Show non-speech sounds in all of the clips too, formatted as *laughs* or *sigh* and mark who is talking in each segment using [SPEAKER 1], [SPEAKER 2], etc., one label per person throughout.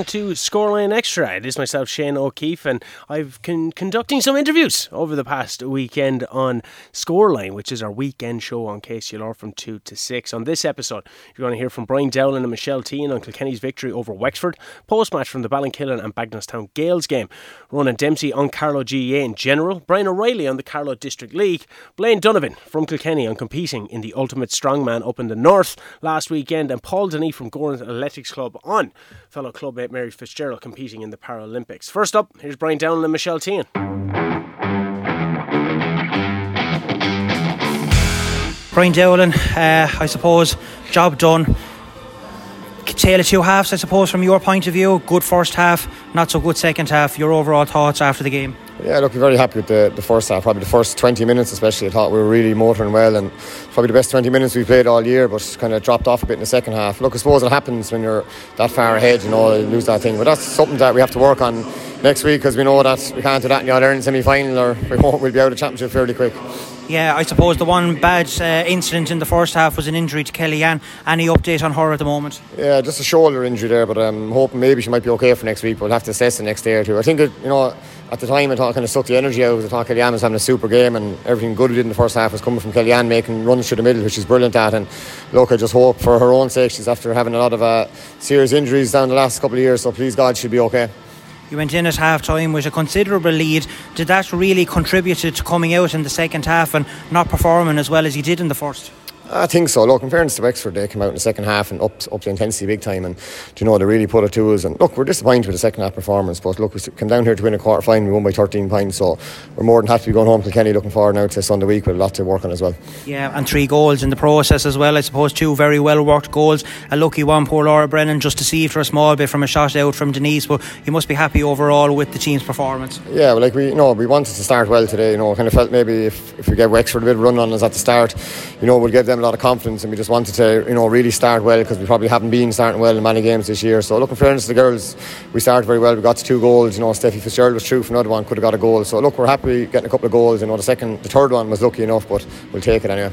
[SPEAKER 1] along to Scoreline Extra. It is myself, Shane O'Keefe, and I've been conducting some interviews over the past weekend on Scoreline, which is our weekend show on KCLR from 2 to 6. On this episode, you're going to hear from Brian Dowling and Michelle Teahan on Kilkenny's victory over Wexford, post match from the Ballinkillen and Bagenalstown Gales game, Ronan Dempsey on Carlow GAA in general, Brian O'Reilly on the Carlow District League, Blaine Donovan from Kilkenny on competing in the Ultimate Strongman up in the North last weekend, and Paul Denis from Gowran Athletics Club on fellow clubmate Mary Fitzgerald competing in the Paralympics. First up, here's Brian Dowling and Michelle Teahan.
[SPEAKER 2] Brian Dowling, uh, I suppose, job done. Tale of two halves, I suppose, from your point of view. Good first half, not so good second half. Your overall thoughts after the game?
[SPEAKER 3] Yeah, look, we're very happy with the, the first half. Probably the first 20 minutes, especially. I thought we were really motoring well, and probably the best 20 minutes we played all year. But kind of dropped off a bit in the second half. Look, I suppose it happens when you're that far ahead. You know, you lose that thing. But that's something that we have to work on next week because we know that we can't do that in the All Ireland semi final, or we won't. We'll be out of the championship fairly quick.
[SPEAKER 2] Yeah, I suppose the one bad uh, incident in the first half was an injury to Kellyanne. Any update on her at the moment?
[SPEAKER 3] Yeah, just a shoulder injury there, but I'm um, hoping maybe she might be okay for next week. We'll have to assess the next day or two. I think it, you know at the time I thought kind of sucked the energy out. I thought Kellyanne was having a super game and everything good we did in the first half was coming from Kellyanne making runs through the middle, which is brilliant at. And look, I just hope for her own sake, she's after having a lot of uh, serious injuries down the last couple of years, so please God she'll be okay.
[SPEAKER 2] You went in at half time with a considerable lead. Did that really contribute to coming out in the second half and not performing as well as you did in the first?
[SPEAKER 3] I think so. Look, in fairness to Wexford, they came out in the second half and upped up the intensity big time, and you know they really put it to us. And look, we're disappointed with the second half performance, but look, we came down here to win a quarter final. We won by 13 points, so we're more than happy to be going home to Kenny. Looking forward now to Sunday week with a lot to work on as well.
[SPEAKER 2] Yeah, and three goals in the process as well. I suppose two very well worked goals. A lucky one, poor Laura Brennan just deceived for a small bit from a shot out from Denise. But you must be happy overall with the team's performance.
[SPEAKER 3] Yeah, well, like we, you know, we wanted to start well today. You know, kind of felt maybe if, if we get Wexford a bit run on us at the start, you know, we'll give them a lot of confidence and we just wanted to, you know, really start well because we probably haven't been starting well in many games this year. So, looking fairness to the girls, we started very well. We got two goals. You know, Steffi Fitzgerald was true for another one, could have got a goal. So, look, we're happy getting a couple of goals. You know, the second, the third one was lucky enough, but we'll take it anyway.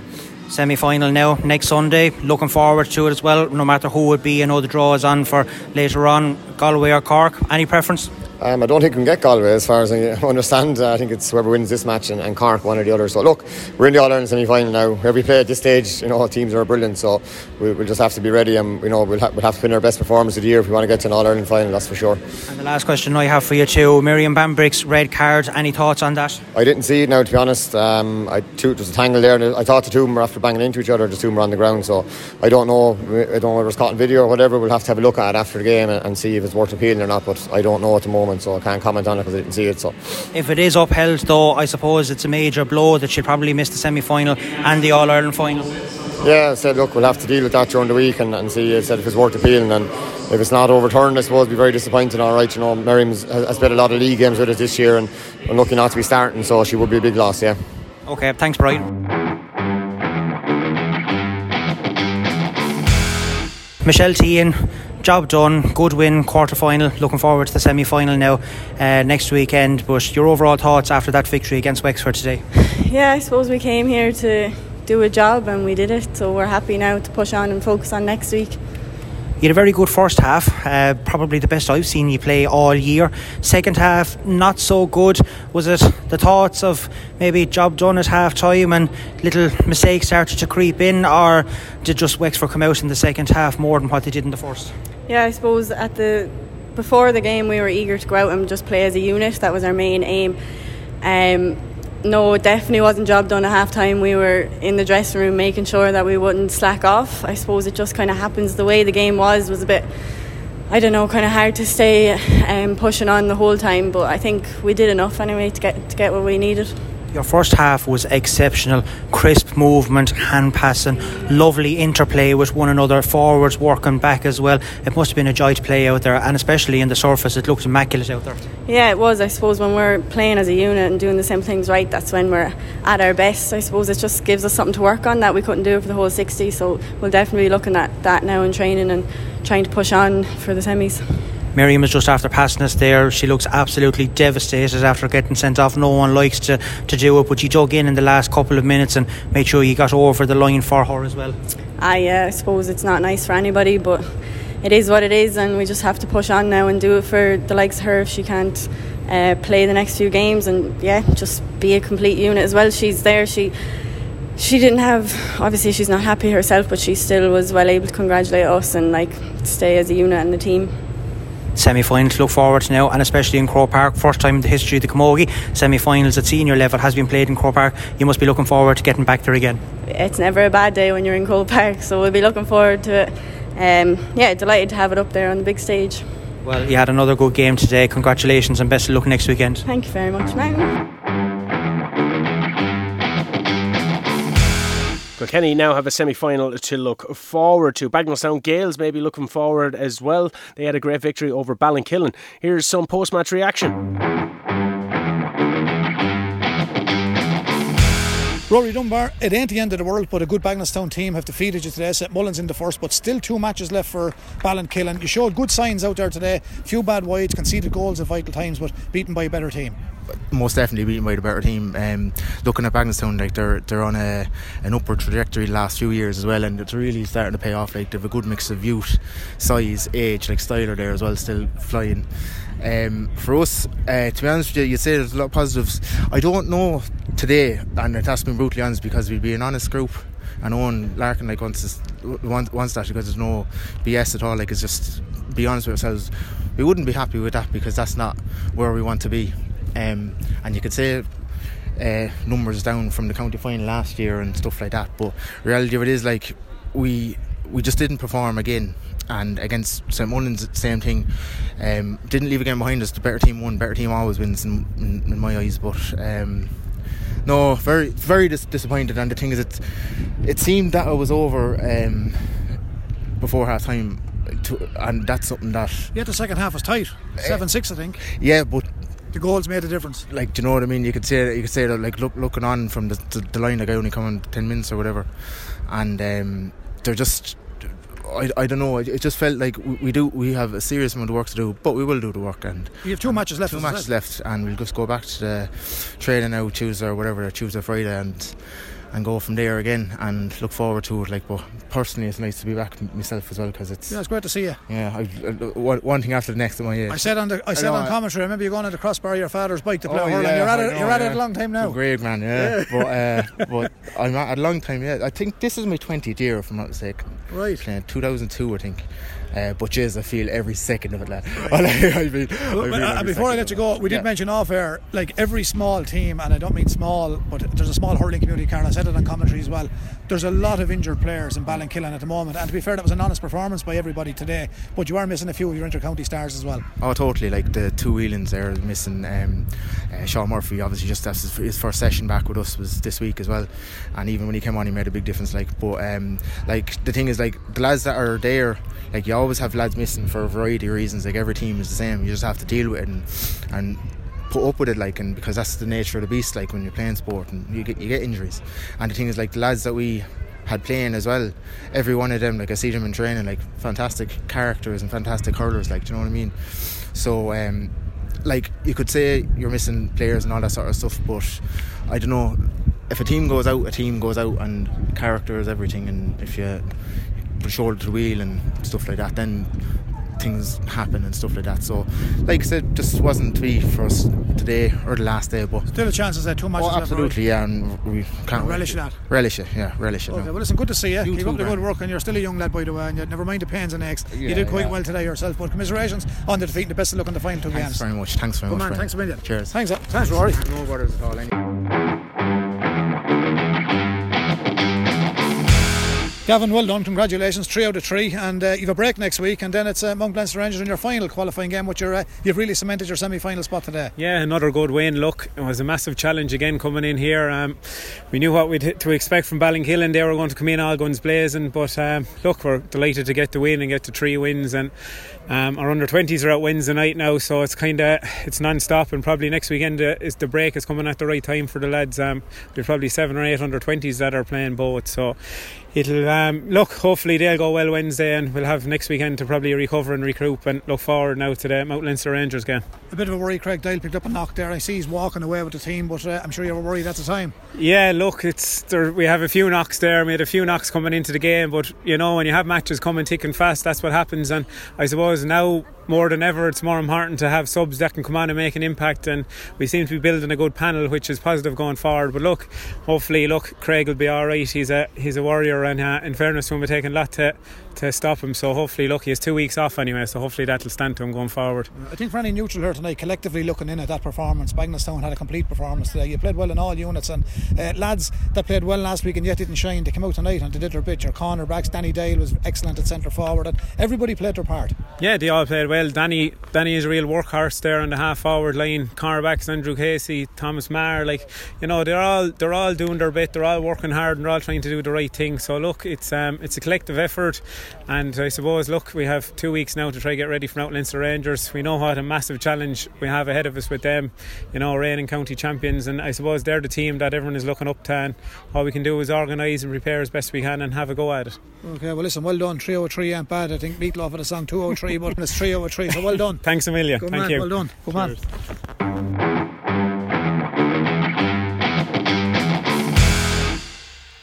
[SPEAKER 2] Semi final now next Sunday. Looking forward to it as well. No matter who it be, I know the draw is on for later on. Galway or Cork. Any preference?
[SPEAKER 3] Um, I don't think we can get Galway as far as I *laughs* understand. Uh, I think it's whoever wins this match and, and Cork, one or the other. So look, we're in the All Ireland semi final now. Every play at this stage, you know, teams are brilliant. So we'll, we'll just have to be ready and, you know, we'll, ha- we'll have to put in our best performance of the year if we want to get to an All Ireland final, that's for sure.
[SPEAKER 2] And the last question I have for you too Miriam Bambrick's red card. Any thoughts on that?
[SPEAKER 3] I didn't see it now, to be honest. Um, I, two, there was a tangle there. And I thought the two of them were after banging into each other, the two were on the ground. So I don't know. I don't know whether it was caught in video or whatever. We'll have to have a look at it after the game and, and see if it's worth appealing or not. But I don't know at the moment, so I can't comment on it because I didn't see it. So,
[SPEAKER 2] if it is upheld, though, I suppose it's a major blow that she'll probably miss the semi final and the All Ireland final.
[SPEAKER 3] Yeah, I said, look, we'll have to deal with that during the week and, and see. I said if it's worth appealing and if it's not overturned, I suppose it'll be very disappointing. All right, you know, Miriam has, has played a lot of league games with us this year and we're lucky not to be starting, so she would be a big loss. Yeah.
[SPEAKER 2] Okay, thanks, Brian. Michelle Teahan job done, good win, quarter final. Looking forward to the semi final now uh, next weekend. But your overall thoughts after that victory against Wexford today?
[SPEAKER 4] Yeah, I suppose we came here to do a job and we did it. So we're happy now to push on and focus on next week.
[SPEAKER 2] You had a very good first half, uh, probably the best I've seen you play all year. Second half, not so good. Was it the thoughts of maybe job done at half time and little mistakes started to creep in, or did just Wexford come out in the second half more than what they did in the first?
[SPEAKER 4] Yeah, I suppose at the before the game we were eager to go out and just play as a unit. That was our main aim. Um, no, it definitely wasn't job done at half time. We were in the dressing room making sure that we wouldn't slack off. I suppose it just kind of happens the way the game was was a bit I don't know, kind of hard to stay um, pushing on the whole time, but I think we did enough anyway to get to get what we needed.
[SPEAKER 2] Your first half was exceptional. Crisp movement, hand passing, lovely interplay with one another, forwards working back as well. It must have been a joy to play out there, and especially in the surface, it looked immaculate out there.
[SPEAKER 4] Yeah, it was. I suppose when we're playing as a unit and doing the same things right, that's when we're at our best. I suppose it just gives us something to work on that we couldn't do for the whole 60. So we'll definitely be looking at that now in training and trying to push on for the semis.
[SPEAKER 2] Miriam is just after passing us there. She looks absolutely devastated after getting sent off. No one likes to, to do it, but you dug in in the last couple of minutes and made sure you got over the line for her as well.
[SPEAKER 4] I, uh, suppose it's not nice for anybody, but it is what it is, and we just have to push on now and do it for the likes of her if she can't uh, play the next few games, and yeah, just be a complete unit as well. She's there. She she didn't have obviously she's not happy herself, but she still was well able to congratulate us and like stay as a unit and the team
[SPEAKER 2] semi final to look forward to now, and especially in Croke Park. First time in the history of the Camogie semi finals at senior level has been played in Croke Park. You must be looking forward to getting back there again.
[SPEAKER 4] It's never a bad day when you're in Croke Park, so we'll be looking forward to it. Um, yeah, delighted to have it up there on the big stage.
[SPEAKER 2] Well, you had another good game today. Congratulations and best of luck next weekend.
[SPEAKER 4] Thank you very much, Martin.
[SPEAKER 1] Kilkenny now have a semi final to look forward to. Bagenalstown Gales may be looking forward as well. They had a great victory over Ballinkillen. Here's some post match reaction.
[SPEAKER 5] Rory Dunbar, it ain't the end of the world, but a good Bagenalstown team have defeated you today. St Mullins in the first, but still two matches left for Ballinkillen. You showed good signs out there today. Few bad wides, conceded goals at vital times, but beaten by a better team
[SPEAKER 6] most definitely beaten by the better team. Um, looking at Bagenalstown, like they're they're on a an upward trajectory the last few years as well, and it's really starting to pay off. Like they've a good mix of youth, size, age, like Styler there as well, still flying. Um, for us, uh, to be honest with you, you'd say there's a lot of positives. I don't know today, and it has been brutally honest because we'd be an honest group. And Owen Larkin like wants wants, wants that because there's no BS at all. Like it's just be honest with ourselves. We wouldn't be happy with that because that's not where we want to be. Um, and you could say uh, numbers down from the county final last year and stuff like that. But reality of it is like we we just didn't perform again. And against St Mullins, same thing. Um, didn't leave a game behind us. The better team won. Better team always wins in, in, in my eyes. But um, no, very very dis- disappointed. And the thing is, it it seemed that it was over um, before half time. and that's something that.
[SPEAKER 5] Yeah, the second half was tight, seven uh, six, I think.
[SPEAKER 6] Yeah, but
[SPEAKER 5] the goals made a difference.
[SPEAKER 6] Like, do you know what I mean? You could say you could say that like look, looking on from the, the, the line, like I only come in ten minutes or whatever, and um, they're just. I, I don't know. It just felt like we, we, do. We have a serious amount of work to do, but we will do the work. And
[SPEAKER 5] you have two matches left.
[SPEAKER 6] Two matches left, and we'll just go back to the training now Tuesday or whatever, Tuesday Friday, and and go from there again and look forward to it. Like, but personally, it's nice to be back myself as well because it's
[SPEAKER 5] yeah, it's great to see you.
[SPEAKER 6] Yeah, I, uh, one thing after the next in my age.
[SPEAKER 5] I said on the I said I on commentary. I remember you going on the crossbar of your father's bike to play oh, hurling. Yeah, you're at it. Know, you're at yeah. it a long time now.
[SPEAKER 6] Great man, yeah. yeah. but uh, *laughs* but I'm at a long time. Yeah, I think this is my 20th year, if I'm not mistaken.
[SPEAKER 5] Right.
[SPEAKER 6] 2002, I think. Uh, but jeez, I feel every second of it, lad. *laughs*
[SPEAKER 5] I mean, I before I let you go, we did yeah. mention off air, like every small team, and I don't mean small, but there's a small hurling community. Carl, I said it on commentary as well. There's a lot of injured players in Ballinkillen at the moment, and to be fair, that was an honest performance by everybody today. But you are missing a few of your inter-county stars as well.
[SPEAKER 6] Oh, totally. Like the two Whelans there, missing um, uh, Sean Murphy. Obviously, just that's his first session back with us was this week as well, and even when he came on, he made a big difference. Like, but um, like the thing is, like the lads that are there like you always have lads missing for a variety of reasons. Like every team is the same. You just have to deal with it and and put up with it like and because that's the nature of the beast like when you're playing sport and you get you get injuries and the thing is like the lads that we had playing as well every one of them like I see them in training like fantastic characters and fantastic hurlers like do you know what I mean so um, like you could say you're missing players and all that sort of stuff but I don't know if a team goes out a team goes out and character is everything and if you shoulder to the wheel and stuff like that, then things happen and stuff like that. So, like I said, just wasn't to be for us today or the last day, but
[SPEAKER 5] still a chance that too much.
[SPEAKER 6] Oh, absolutely, yeah, and we can't
[SPEAKER 5] relish that.
[SPEAKER 6] Relish it, yeah, relish it.
[SPEAKER 5] Okay, no. well, listen, good to see you. you Keep up the good work, and you're still a young lad, by the way, and you, never mind the pains and aches. Yeah, you did quite yeah. well today yourself, but commiserations on the defeat and the best of luck in the final two
[SPEAKER 6] thanks
[SPEAKER 5] games.
[SPEAKER 6] Thanks very much. Thanks very
[SPEAKER 5] good
[SPEAKER 6] much.
[SPEAKER 5] Man, thanks a million.
[SPEAKER 6] Cheers.
[SPEAKER 5] Thanks, uh, thanks, Rory.
[SPEAKER 6] No worries at all. Anyway.
[SPEAKER 5] Gavin, well done. Congratulations. Three out of three. And uh, you've a break next week, and then it's uh, Mount Leinster Rangers in your final qualifying game, which you're, uh, you've really cemented your semi final spot today.
[SPEAKER 7] Yeah, another good win. Look, it was a massive challenge again coming in here. Um, we knew what we'd to expect from Ballinkillen. They were going to come in all guns blazing, but um, look, we're delighted to get the win and get the three wins. And um, our under 20s are at Wednesday night now, so it's kind of it's non-stop. And probably next weekend uh, is the break is coming at the right time for the lads. Um, there's probably seven or eight under 20s that are playing both, so it'll um, look. Hopefully they'll go well Wednesday, and we'll have next weekend to probably recover and regroup and look forward now to the Mount Leinster Rangers game.
[SPEAKER 5] A bit of a worry. Craig Dale picked up a knock there. I see he's walking away with the team, but uh, I'm sure you were worried at the time.
[SPEAKER 7] Yeah, look, it's there, we have a few knocks there. We had a few knocks coming into the game, but you know when you have matches coming thick and fast, that's what happens. And I suppose now more than ever, it's more important to have subs that can come on and make an impact. And we seem to be building a good panel, which is positive going forward. But look, hopefully, look, Craig will be all right. He's a he's a warrior, and uh, in fairness him, we're taking a lot to to stop him. So hopefully, look, he has two weeks off anyway. So hopefully that'll stand to him going forward.
[SPEAKER 5] I think for any neutral here tonight, collectively looking in at that performance, Bagenalstown had a complete performance today. You played well in all units, and uh, lads that played well last week and yet didn't shine, they came out tonight and they did their bit. Your cornerbacks, Danny Dale was excellent at centre forward, and everybody played their part.
[SPEAKER 7] Yeah, they all played well. Danny Danny is a real workhorse there on the half forward line. Cornerbacks Andrew Casey, Thomas Marr, like you know, they're all they're all doing their bit. They're all working hard and they're all trying to do the right thing. So look, it's um, it's a collective effort, and I suppose look, we have two weeks now to try to get ready for Mount Leinster Rangers. We know what a massive challenge we have ahead of us with them. You know, reigning county champions, and I suppose they're the team that everyone is looking up to. And all we can do is organise and prepare as best we can and have a go at it.
[SPEAKER 5] Okay, well listen, well done. 303 ain't bad. I think Meatloaf had a song 203, but it's 303, so well done. *laughs*
[SPEAKER 7] Thanks, Amelia.
[SPEAKER 5] Good
[SPEAKER 7] Thank
[SPEAKER 5] man,
[SPEAKER 7] you.
[SPEAKER 5] well done. Good man.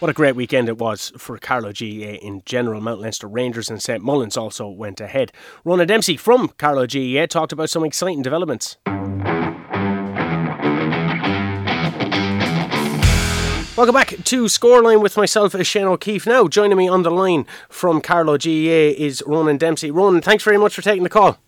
[SPEAKER 1] What a great weekend it was for Carlo GEA eh, in general. Mount Leinster Rangers and St Mullins also went ahead. Ronan Dempsey from Carlo GEA eh, talked about some exciting developments. Welcome back to Scoreline with myself, Shane O'Keefe. Now, joining me on the line from Carlo GEA eh, is Ronan Dempsey. Ronan, thanks very much for taking the call.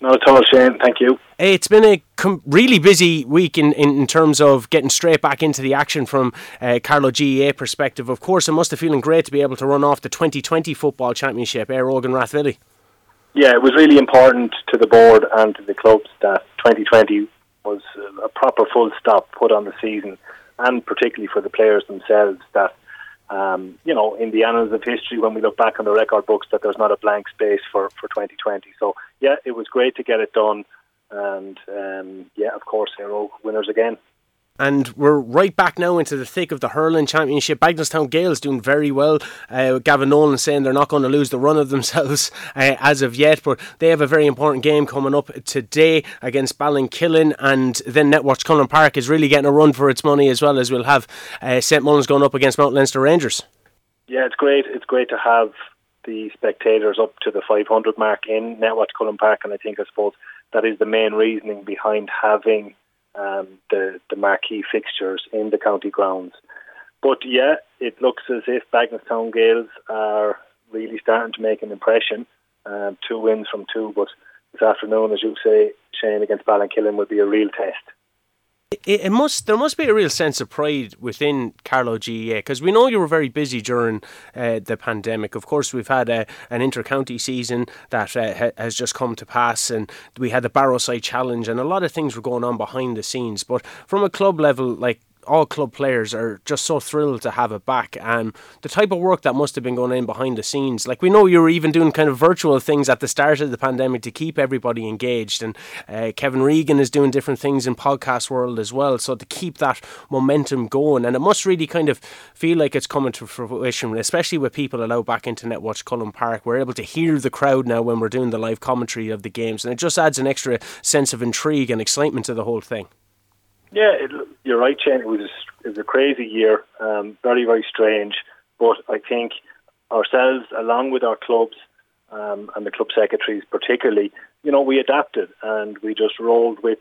[SPEAKER 8] Not at all, Shane. Thank you.
[SPEAKER 1] It's been a com- really busy week in, in, in, terms of getting straight back into the action from uh, Carlow GAA perspective. Of course, it must have feeling great to be able to run off the 2020 Football Championship, Éire Óg Rathvilly.
[SPEAKER 8] Yeah, it was really important to the board and to the clubs that 2020 was a proper full stop put on the season, and particularly for the players themselves that um, you know, in the annals of history, when we look back on the record books, that there's not a blank space for, for 2020. So, yeah, it was great to get it done. And, um, yeah, of course, Hero winners again.
[SPEAKER 1] And we're right back now into the thick of the hurling championship. Bagenalstown Gales doing very well. Uh, Gavin Nolan saying they're not going to lose the run of themselves *laughs* uh, as of yet, but they have a very important game coming up today against Ballinkillen, and then Netwatch Cullen Park is really getting a run for its money as well as we'll have uh, St Mullins going up against Mount Leinster Rangers.
[SPEAKER 8] Yeah, it's great. It's great to have the spectators up to the 500 mark in Netwatch Cullen Park, and I think I suppose that is the main reasoning behind having um, the the marquee fixtures in the county grounds. But yeah, it looks as if Bagenalstown Gales are really starting to make an impression. Um, two wins from two, but this afternoon, as you say, Shane against Ballinkillen will be a real test
[SPEAKER 1] it, it, must there must be a real sense of pride within Carlow GAA because we know you were very busy during uh, the pandemic. Of course, we've had a, an inter-county season that uh, ha- has just come to pass, and we had the Barrowside Challenge, and a lot of things were going on behind the scenes. But from a club level, like all club players are just so thrilled to have it back and the type of work that must have been going in behind the scenes. Like we know you were even doing kind of virtual things at the start of the pandemic to keep everybody engaged and uh, Kevin Regan is doing different things in podcast world as well so to keep that momentum going and it must really kind of feel like it's coming to fruition especially with people allowed back into Netwatch Cullen Park. We're able to hear the crowd now when we're doing the live commentary of the games and it just adds an extra sense of intrigue and excitement to the whole thing.
[SPEAKER 8] Yeah, it, you're right, Shane. It was it was a crazy year, um, very very strange. But I think ourselves, along with our clubs um, and the club secretaries, particularly, you know, we adapted and we just rolled with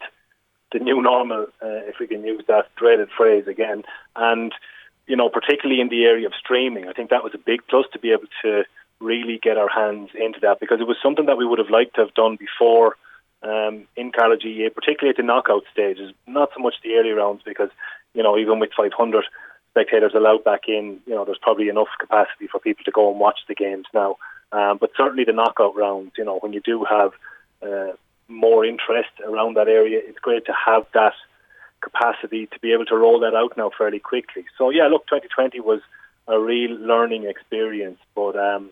[SPEAKER 8] the new normal, uh, if we can use that dreaded phrase again. And you know, particularly in the area of streaming, I think that was a big plus to be able to really get our hands into that because it was something that we would have liked to have done before um, in Carlow GAA, particularly at the knockout stages. Not so much the early rounds because, you know, even with 500 spectators allowed back in, you know, there's probably enough capacity for people to go and watch the games now. Um, but certainly the knockout rounds, you know, when you do have uh, more interest around that area, it's great to have that capacity to be able to roll that out now fairly quickly. So yeah, look, 2020 was a real learning experience, but um,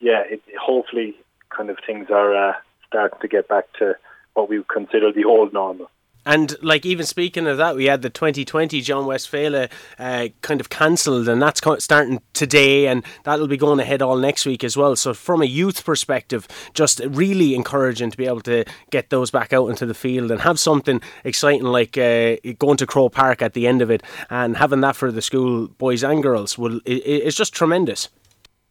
[SPEAKER 8] yeah, it, hopefully kind of things are uh, start to get back to what we would consider the old normal.
[SPEAKER 1] And like even speaking of that, we had the 2020 John West Féile uh, kind of cancelled, and that's starting today, and that'll be going ahead all next week as well. So from a youth perspective, just really encouraging to be able to get those back out into the field and have something exciting like uh, going to Croke Park at the end of it, and having that for the school boys and girls will it's just tremendous.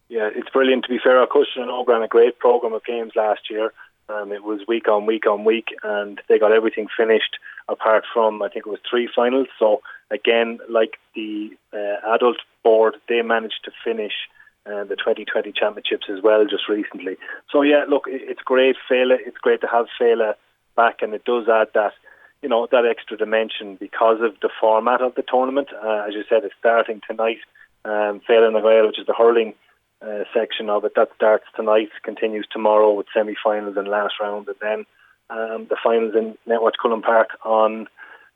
[SPEAKER 8] Yeah, it's brilliant. To be fair, our Coiste na nÓg ran a great program of games last year. Um, it was week on week on week, and they got everything finished apart from I think it was three finals. So again, like the uh, adult board, they managed to finish uh, the 2020 championships as well just recently. So yeah, look, it's great, Féile. It's great to have Féile back, and it does add that you know that extra dimension because of the format of the tournament. Uh, as you said, it's starting tonight. Um, Féile na nGael, which is the hurling uh, section of it. That starts tonight, continues tomorrow with semi-finals and last round, and then um, the finals in Netwatch Cullen Park on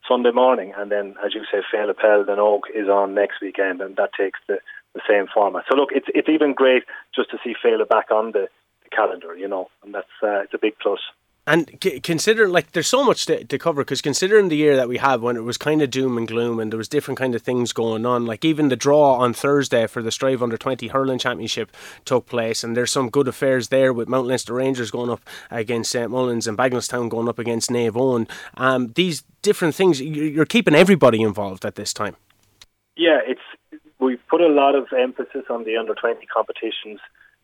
[SPEAKER 8] Sunday morning. And then, as you say, Féile Peil na nÓg is on next weekend, and that takes the, the same format. So look, it's it's even great just to see Féile back on the, the calendar, you know, and that's uh, it's a big plus.
[SPEAKER 1] And c- consider like there's so much to, to cover because considering the year that we had when it was kind of doom and gloom and there was different kind of things going on like even the draw on Thursday for the Strive Under 20 hurling championship took place and there's some good affairs there with Mount Leinster Rangers going up against St Mullins and Bagenalstown going up against Naomh Eoin. Um, these different things you're keeping everybody involved at this time.
[SPEAKER 8] Yeah, it's we've put a lot of emphasis on the under 20 competitions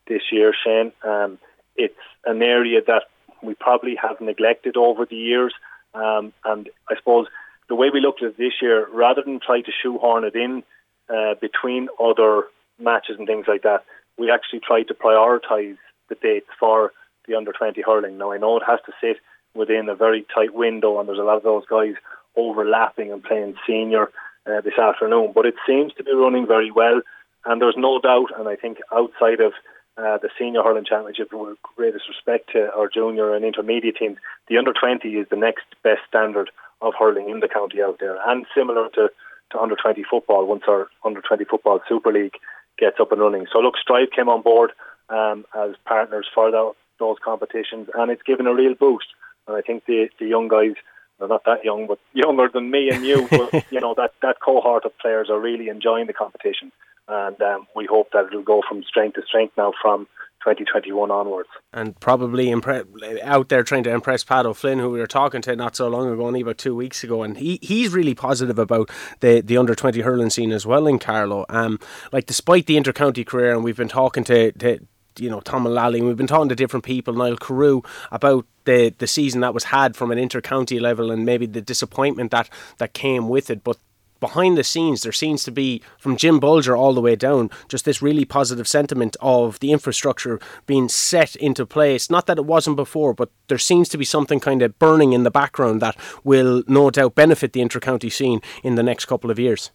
[SPEAKER 8] this year, Shane. Um, it's an area that we probably have neglected over the years. Um, and I suppose the way we looked at it this year, rather than try to shoehorn it in uh, between other matches and things like that, we actually tried to prioritise the dates for the under 20 hurling. Now, I know it has to sit within a very tight window, and there's a lot of those guys overlapping and playing senior uh, this afternoon, but it seems to be running very well. And there's no doubt, and I think outside of uh, the senior hurling championship, with greatest respect to our junior and intermediate teams, the under 20 is the next best standard of hurling in the county out there, and similar to, to under 20 football once our under 20 football Super League gets up and running. So look, Strive came on board um, as partners for that, those competitions, and it's given a real boost. And I think the the young guys. They're not that young, but *laughs* younger than me and you. but, *laughs* you know that that cohort of players are really enjoying the competition and um, we hope that it'll go from strength to strength now from 2021 onwards.
[SPEAKER 1] And probably impre- out there trying to impress Pat O'Flynn, who we were talking to not so long ago, only about two weeks ago, and he, he's really positive about the, the under 20 hurling scene as well in Carlow. Um, like, despite the intercounty career, and we've been talking to, to you know Tom Mullally, and we've been talking to different people, Niall Carew, about the the season that was had from an inter-county level and maybe the disappointment that that came with it. But behind the scenes, there seems to be, from Jim Bulger all the way down, just this really positive sentiment of the infrastructure being set into place. Not that it wasn't before, but there seems to be something kind of burning in the background that will no doubt benefit the inter-county scene in the next couple of years.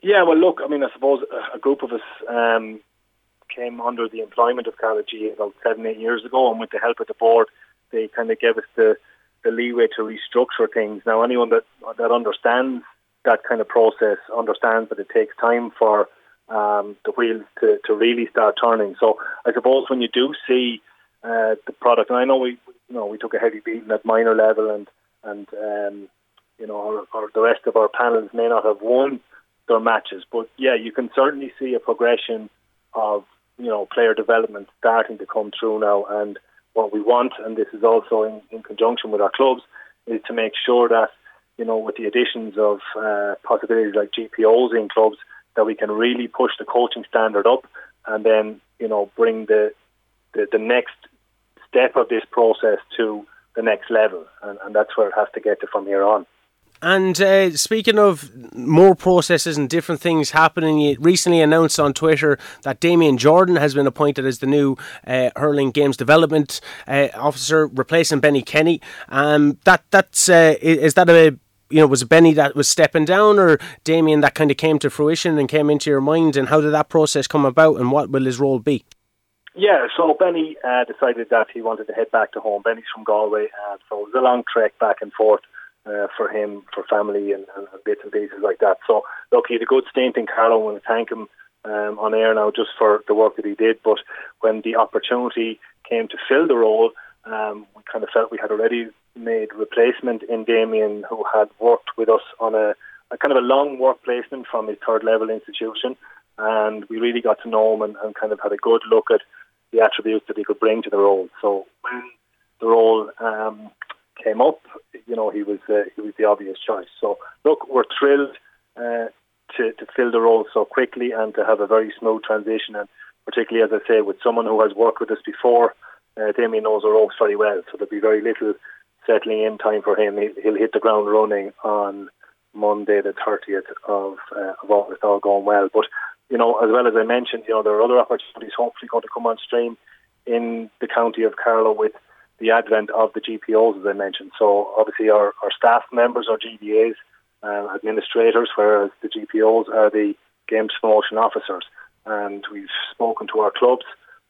[SPEAKER 8] Yeah, well, look, I mean, I suppose a group of us um, came under the employment of Cathology about seven, eight years ago, and with the help of the board, they kind of gave us the, the leeway to restructure things. Now, anyone that that understands that kind of process understands that it takes time for um, the wheels to, to really start turning. So I suppose when you do see uh, the product, and I know we you know we took a heavy beating at minor level, and and um, you know our, our, the rest of our panels may not have won their matches, but yeah, you can certainly see a progression of you know player development starting to come through now, and what we want, and this is also in, in conjunction with our clubs, is to make sure that you know, with the additions of uh, possibilities like GPOs in clubs, that we can really push the coaching standard up and then, you know, bring the, the, the next step of this process to the next level. And, and that's where it has to get to from here on.
[SPEAKER 1] And uh, speaking of more processes and different things happening, you recently announced on Twitter that Damien Jordan has been appointed as the new uh, hurling games development uh, officer, replacing Benny Kenny. Um, that that's uh, is that a you know, was Benny that was stepping down or Damien that kind of came to fruition and came into your mind? And how did that process come about and what will his role be?
[SPEAKER 8] Yeah, so Benny uh, decided that he wanted to head back to home. Benny's from Galway, uh, so it was a long trek back and forth uh, for him, for family and, and, bits and pieces like that. So, look, he had a good stint in Carlow. I want to thank him um, on air now just for the work that he did. But when the opportunity came to fill the role, um, we kind of felt we had already made replacement in Damien, who had worked with us on a, a kind of a long work placement from his third level institution, and we really got to know him and, and kind of had a good look at the attributes that he could bring to the role. So when the role um, came up, you know, he was uh, he was the obvious choice. So look, we're thrilled uh, to to fill the role so quickly and to have a very smooth transition, and particularly as I say, with someone who has worked with us before. Uh, Damien knows the ropes very well, so there'll be very little settling in time for him. He'll hit the ground running on Monday, the 30th of, uh, of August, all going well. But, you know, as well as I mentioned, you know, there are other opportunities hopefully going to come on stream in the county of Carlow with the advent of the GPOs, as I mentioned. So obviously our, our staff members are GDAs, uh, administrators, whereas the GPOs are the games promotion officers. And we've spoken to our clubs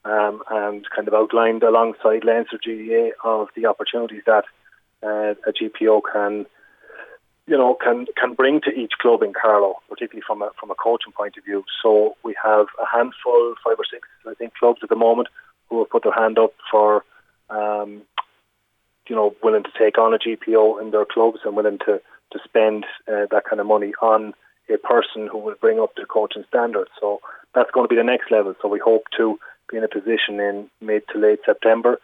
[SPEAKER 8] um, and kind of outlined alongside Leinster GDA of the opportunities that uh, a GPO can you know, can can bring to each club in Carlow, particularly from a from a coaching point of view. So we have a handful, five or six, I think, clubs at the moment who have put their hand up for um, you know, willing to take on a GPO in their clubs and willing to, to spend uh, that kind of money on a person who will bring up the coaching standards. So that's going to be the next level. So we hope to be in a position in mid to late September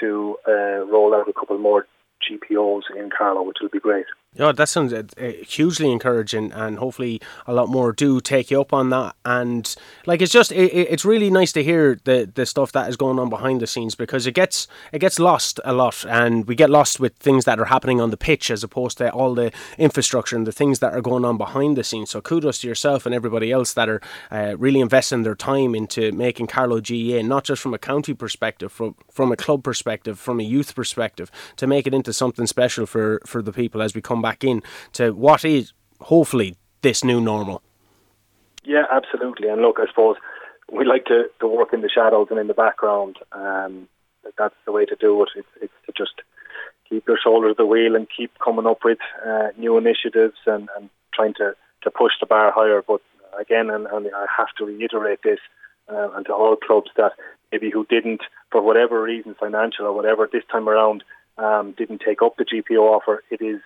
[SPEAKER 8] to uh, roll out a couple more GPOs in Carlow, which will be great.
[SPEAKER 1] Yeah, that sounds uh, uh, hugely encouraging, and hopefully a lot more do take you up on that. And like, it's just it, it's really nice to hear the the stuff that is going on behind the scenes because it gets it gets lost a lot, and we get lost with things that are happening on the pitch as opposed to all the infrastructure and the things that are going on behind the scenes. So kudos to yourself and everybody else that are uh, really investing their time into making Carlow GAA not just from a county perspective, from from a club perspective, from a youth perspective, to make it into something special for for the people as we come back in to what is hopefully this new normal.
[SPEAKER 8] Yeah, absolutely. And look, I suppose we like to, to work in the shadows and in the background. Um, that's the way to do it. It's, it's to just keep your shoulder to the wheel and keep coming up with uh, new initiatives and, and trying to, to push the bar higher. But again, and, and I have to reiterate this, uh, and to all clubs that maybe who didn't, for whatever reason, financial or whatever, this time around, um, didn't take up the GPO offer. It is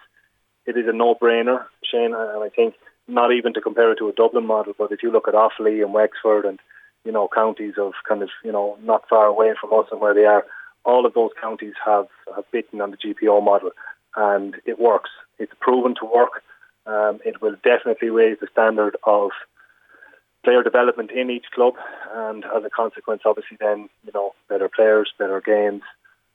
[SPEAKER 8] it is a no-brainer, Shane, and I think not even to compare it to a Dublin model, but if you look at Offaly and Wexford and you know counties of kind of you know not far away from us and where they are, all of those counties have have bitten on the GPO model, and it works. It's proven to work. Um, it will definitely raise the standard of player development in each club, and as a consequence, obviously, then you know better players, better games,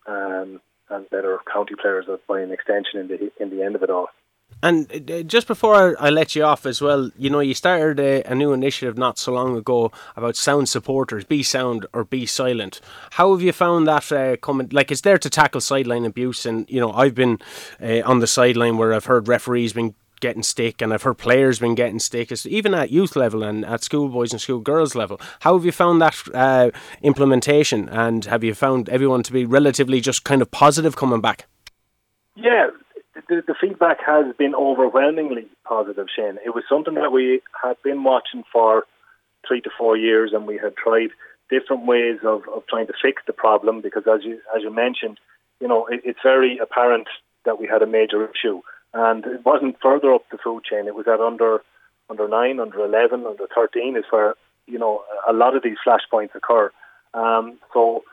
[SPEAKER 8] um, and better county players by an extension in the in the end of it all.
[SPEAKER 1] And uh, just before I let you off as well, you know, you started a, a, new initiative not so long ago about sound supporters, be sound or be silent. How have you found that uh, coming? Like, it's there to tackle sideline abuse, and you know, I've been uh, on the sideline where I've heard referees being getting stick, and I've heard players been getting stick, even at youth level and at schoolboys and schoolgirls level. How have you found that uh, implementation, and have you found everyone to be relatively just kind of positive coming back?
[SPEAKER 8] Yeah, the, the feedback has been overwhelmingly positive, Shane. It was something that we had been watching for three to four years, and we had tried different ways of, of trying to fix the problem because, as you as you mentioned, you know, it, it's very apparent that we had a major issue and it wasn't further up the food chain. It was at under under nine, under eleven, under thirteen is where you know a lot of these flashpoints occur. Um, so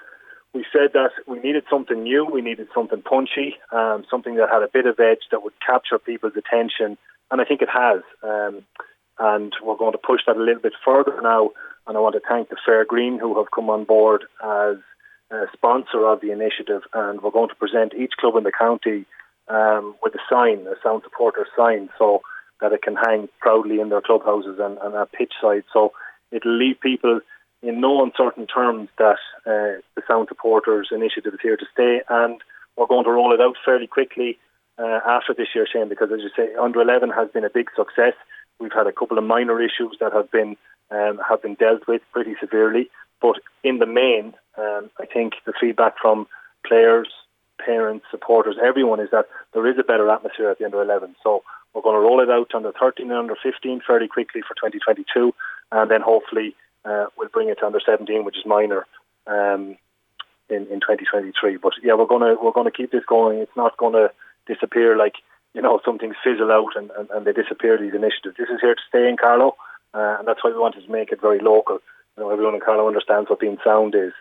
[SPEAKER 8] we said that we needed something new, we needed something punchy, um, something that had a bit of edge that would capture people's attention, and I think it has. Um, and we're going to push that a little bit further now. And I want to thank the Fair Green who have come on board as a sponsor of the initiative, and we're going to present each club in the county um, with a sign, a sound supporter sign, so that it can hang proudly in their clubhouses and, and at pitch side. So it'll leave people in no uncertain terms that uh, the Sound Supporters initiative is here to stay, and we're going to roll it out fairly quickly uh, after this year, Shane, because as you say, under 11 has been a big success. We've had a couple of minor issues that have been um, have been dealt with pretty severely, but in the main, um, I think the feedback from players, parents, supporters, everyone is that there is a better atmosphere at the under 11. So we're going to roll it out under 13 and under 15 fairly quickly for 2022, and then hopefully uh, we'll bring it to under 17, which is minor, um, in, in 2023. But yeah, we're gonna we're gonna keep this going. It's not gonna disappear like you know some things fizzle out and, and, and they disappear. These initiatives. This is here to stay in Carlow, uh, and that's why we wanted to make it very local. You know, everyone in Carlow understands what being sound is.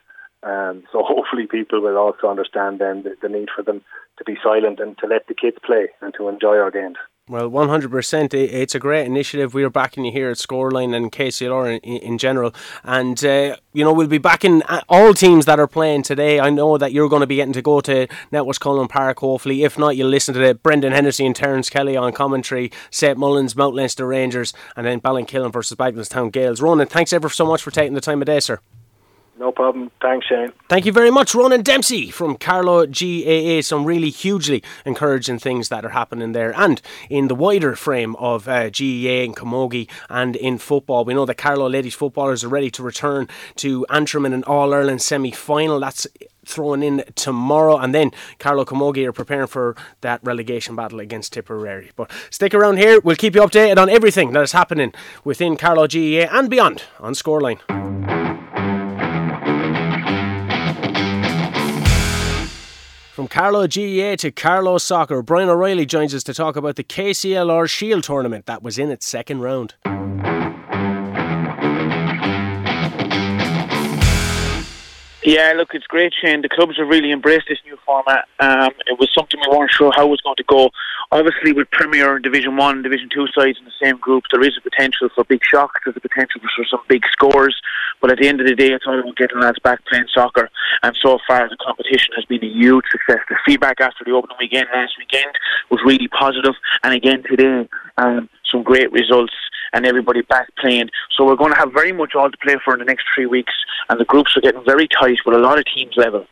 [SPEAKER 8] Um, so *laughs* hopefully people will also understand then the, the need for them to be silent and to let the kids play and to enjoy our games.
[SPEAKER 1] Well, 100%. It's a great initiative. We are backing you here at Scoreline and KCLR in, in general. And, uh, you know, we'll be backing uh, all teams that are playing today. I know that you're going to be getting to go to Netwatch Cullen Park, hopefully. If not, you'll listen to the Brendan Hennessy and Terence Kelly on commentary, St Mullins, Mount Leinster Rangers, and then Ballinkillen versus Bagenalstown Gales. Ronan, thanks ever so much for taking the time of day, sir.
[SPEAKER 8] No problem. Thanks, Shane.
[SPEAKER 1] Thank you very much, Ronan Dempsey from Carlow GAA. Some really hugely encouraging things that are happening there. And in the wider frame of uh, GAA and Camogie and in football, we know that Carlow ladies footballers are ready to return to Antrim in an All Ireland semi final. That's thrown in tomorrow, and then Carlow Camogie are preparing for that relegation battle against Tipperary. But stick around here, we'll keep you updated on everything that is happening within Carlow GAA and beyond on Scoreline. From Carlow GAA to Carlow Soccer, Brian O'Reilly joins us to talk about the KCLR Shield tournament that was in its second round.
[SPEAKER 9] Yeah, look, it's great, Shane. The clubs have really embraced this new format. Um, it was something we weren't sure how it was going to go. Obviously, with Premier and Division One, and Division Two sides in the same group, there is a potential for big shocks. There's a potential for some big scores. But at the end of the day, it's all about getting lads back playing soccer. And so far, the competition has been a huge success. The feedback after the opening weekend last weekend was really positive. And again today, um, some great results and everybody back playing. So we're going to have very much all to play for in the next three weeks, and the groups are getting very tight with a lot of teams level.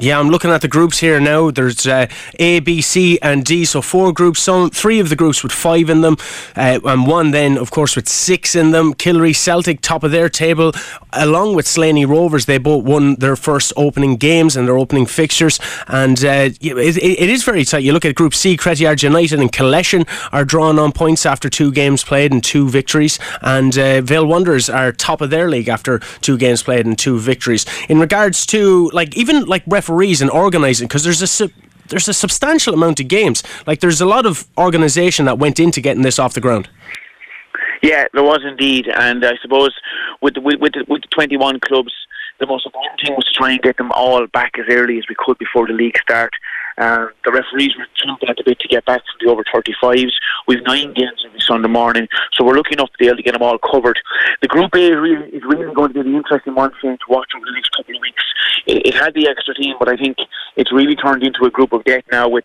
[SPEAKER 1] Yeah, I'm looking at the groups here now. There's uh, A, B, C, and D. So four groups. Some three of the groups with five in them, uh, and one then, of course, with six in them. Killary Celtic top of their table, along with Slaney Rovers. They both won their first opening games and their opening fixtures, and uh, it, it is very tight. You look at Group C. Crettyard United and Collection are drawn on points after two games played and two victories, and uh, Vale Wanderers are top of their league after two games played and two victories. In regards to like even like ref referees and organising because there's a there's a substantial amount of games. Like there's a lot of organisation that went into getting this off the ground.
[SPEAKER 9] Yeah, there was indeed, and I suppose with the, with, with the, with the 21 clubs, the most important thing was to try and get them all back as early as we could before the league start. Um, the referees were jumping at the bit to get back from the over 35s. We've nine games every Sunday morning, so we're looking up to be able to get them all covered. The Group A really, is really going to be the interesting one for to watch over the next couple of weeks. It, it, had the extra team, but I think it's really turned into a group of death now. With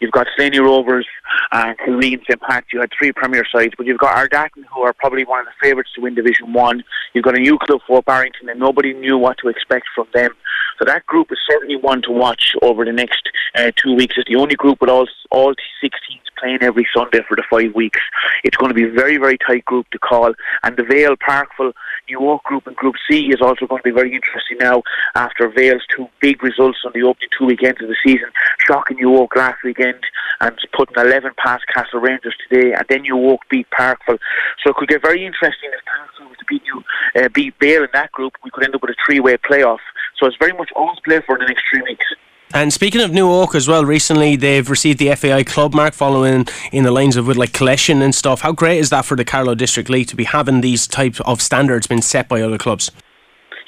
[SPEAKER 9] you've got Slaney Rovers and Killeen St Pat. You had three Premier sides, but you've got Ardatton, who are probably one of the favourites to win Division One. You've got a new club for Barrington, and nobody knew what to expect from them. So that group is certainly one to watch over the next uh, two weeks. It's the only group with all all six teams playing every Sunday for the five weeks. It's going to be a very very tight group to call, and the Vale Parkville New Oak group and Group C is also going to be very interesting now after Vale's two big results on the opening two weekends of the season. Shocking New Oak last weekend and putting 11 past Castle Rangers today, and then New Oak beat Parkville. So it could get very interesting if Parkville was to beat you, uh, beat Vale in that group. We could end up with a three-way playoff. So it's very much all to play for in the next three weeks.
[SPEAKER 1] And speaking of New Oak as well, recently they've received the FAI club mark following in the lines of with like collection and stuff. How great is that for the Carlow District League to be having these type of standards been set by other clubs?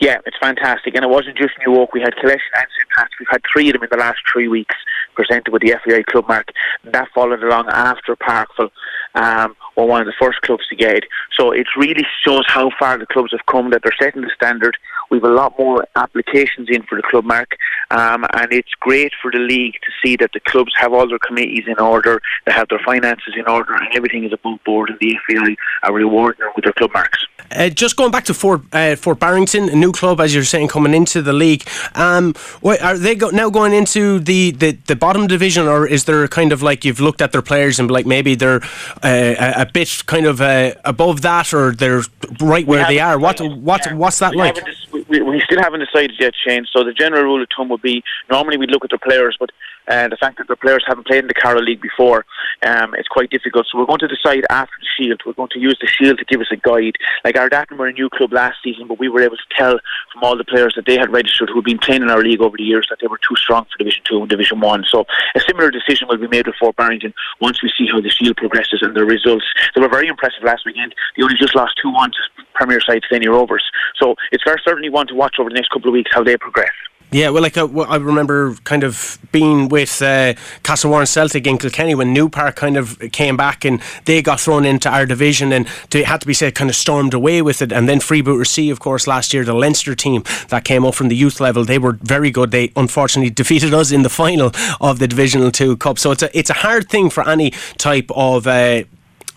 [SPEAKER 9] Yeah, it's fantastic. And it wasn't just New Oak. We had Collection and St. Pat's. We've had three of them in the last three weeks presented with the FAI club mark. That followed along after Parkville um, were one of the first clubs to get it. So it really shows how far the clubs have come, that they're setting the standard. We've a lot more applications in for the club mark, um, and it's great for the league to see that the clubs have all their committees in order, they have their finances in order, and everything is above board, and the FAI are rewarding them with their club marks.
[SPEAKER 1] Uh, just going back to Fort uh, Fort Barrington, a new club, as you're saying, coming into the league. Um, are they go- now going into the, the, the bottom division, or is there kind of like you've looked at their players and like maybe they're uh, a, a, bit kind of uh, above that, or they're right where they are? What what yeah. what's that
[SPEAKER 9] we
[SPEAKER 1] like?
[SPEAKER 9] We, we, we still haven't decided yet, Shane. So the general rule of thumb would be normally we'd look at the players, but uh, the fact that the players haven't played in the Carlow League before, um, it's quite difficult. So we're going to decide after the Shield. We're going to use the Shield to give us a guide. Like Ardathan were a new club last season, but we were able to tell from all the players that they had registered who had been playing in our league over the years that they were too strong for Division Two and Division One. So a similar decision will be made with Fort Barrington once we see how the Shield progresses and the results. They were very impressive last weekend. They only just lost two one to Premier side Senior Rovers. So it's very certainly one to watch over the next couple of weeks how they progress.
[SPEAKER 1] Yeah, well, like uh, I remember kind of being with uh, Castlewarren Celtic in Kilkenny when New Park kind of came back and they got thrown into our division and they had to be said kind of stormed away with it. And then Freebooter C, of course, last year, the Leinster team that came up from the youth level, they were very good. They unfortunately *laughs* defeated us in the final of the Divisional Two Cup. So it's a it's a hard thing for any type of. Uh,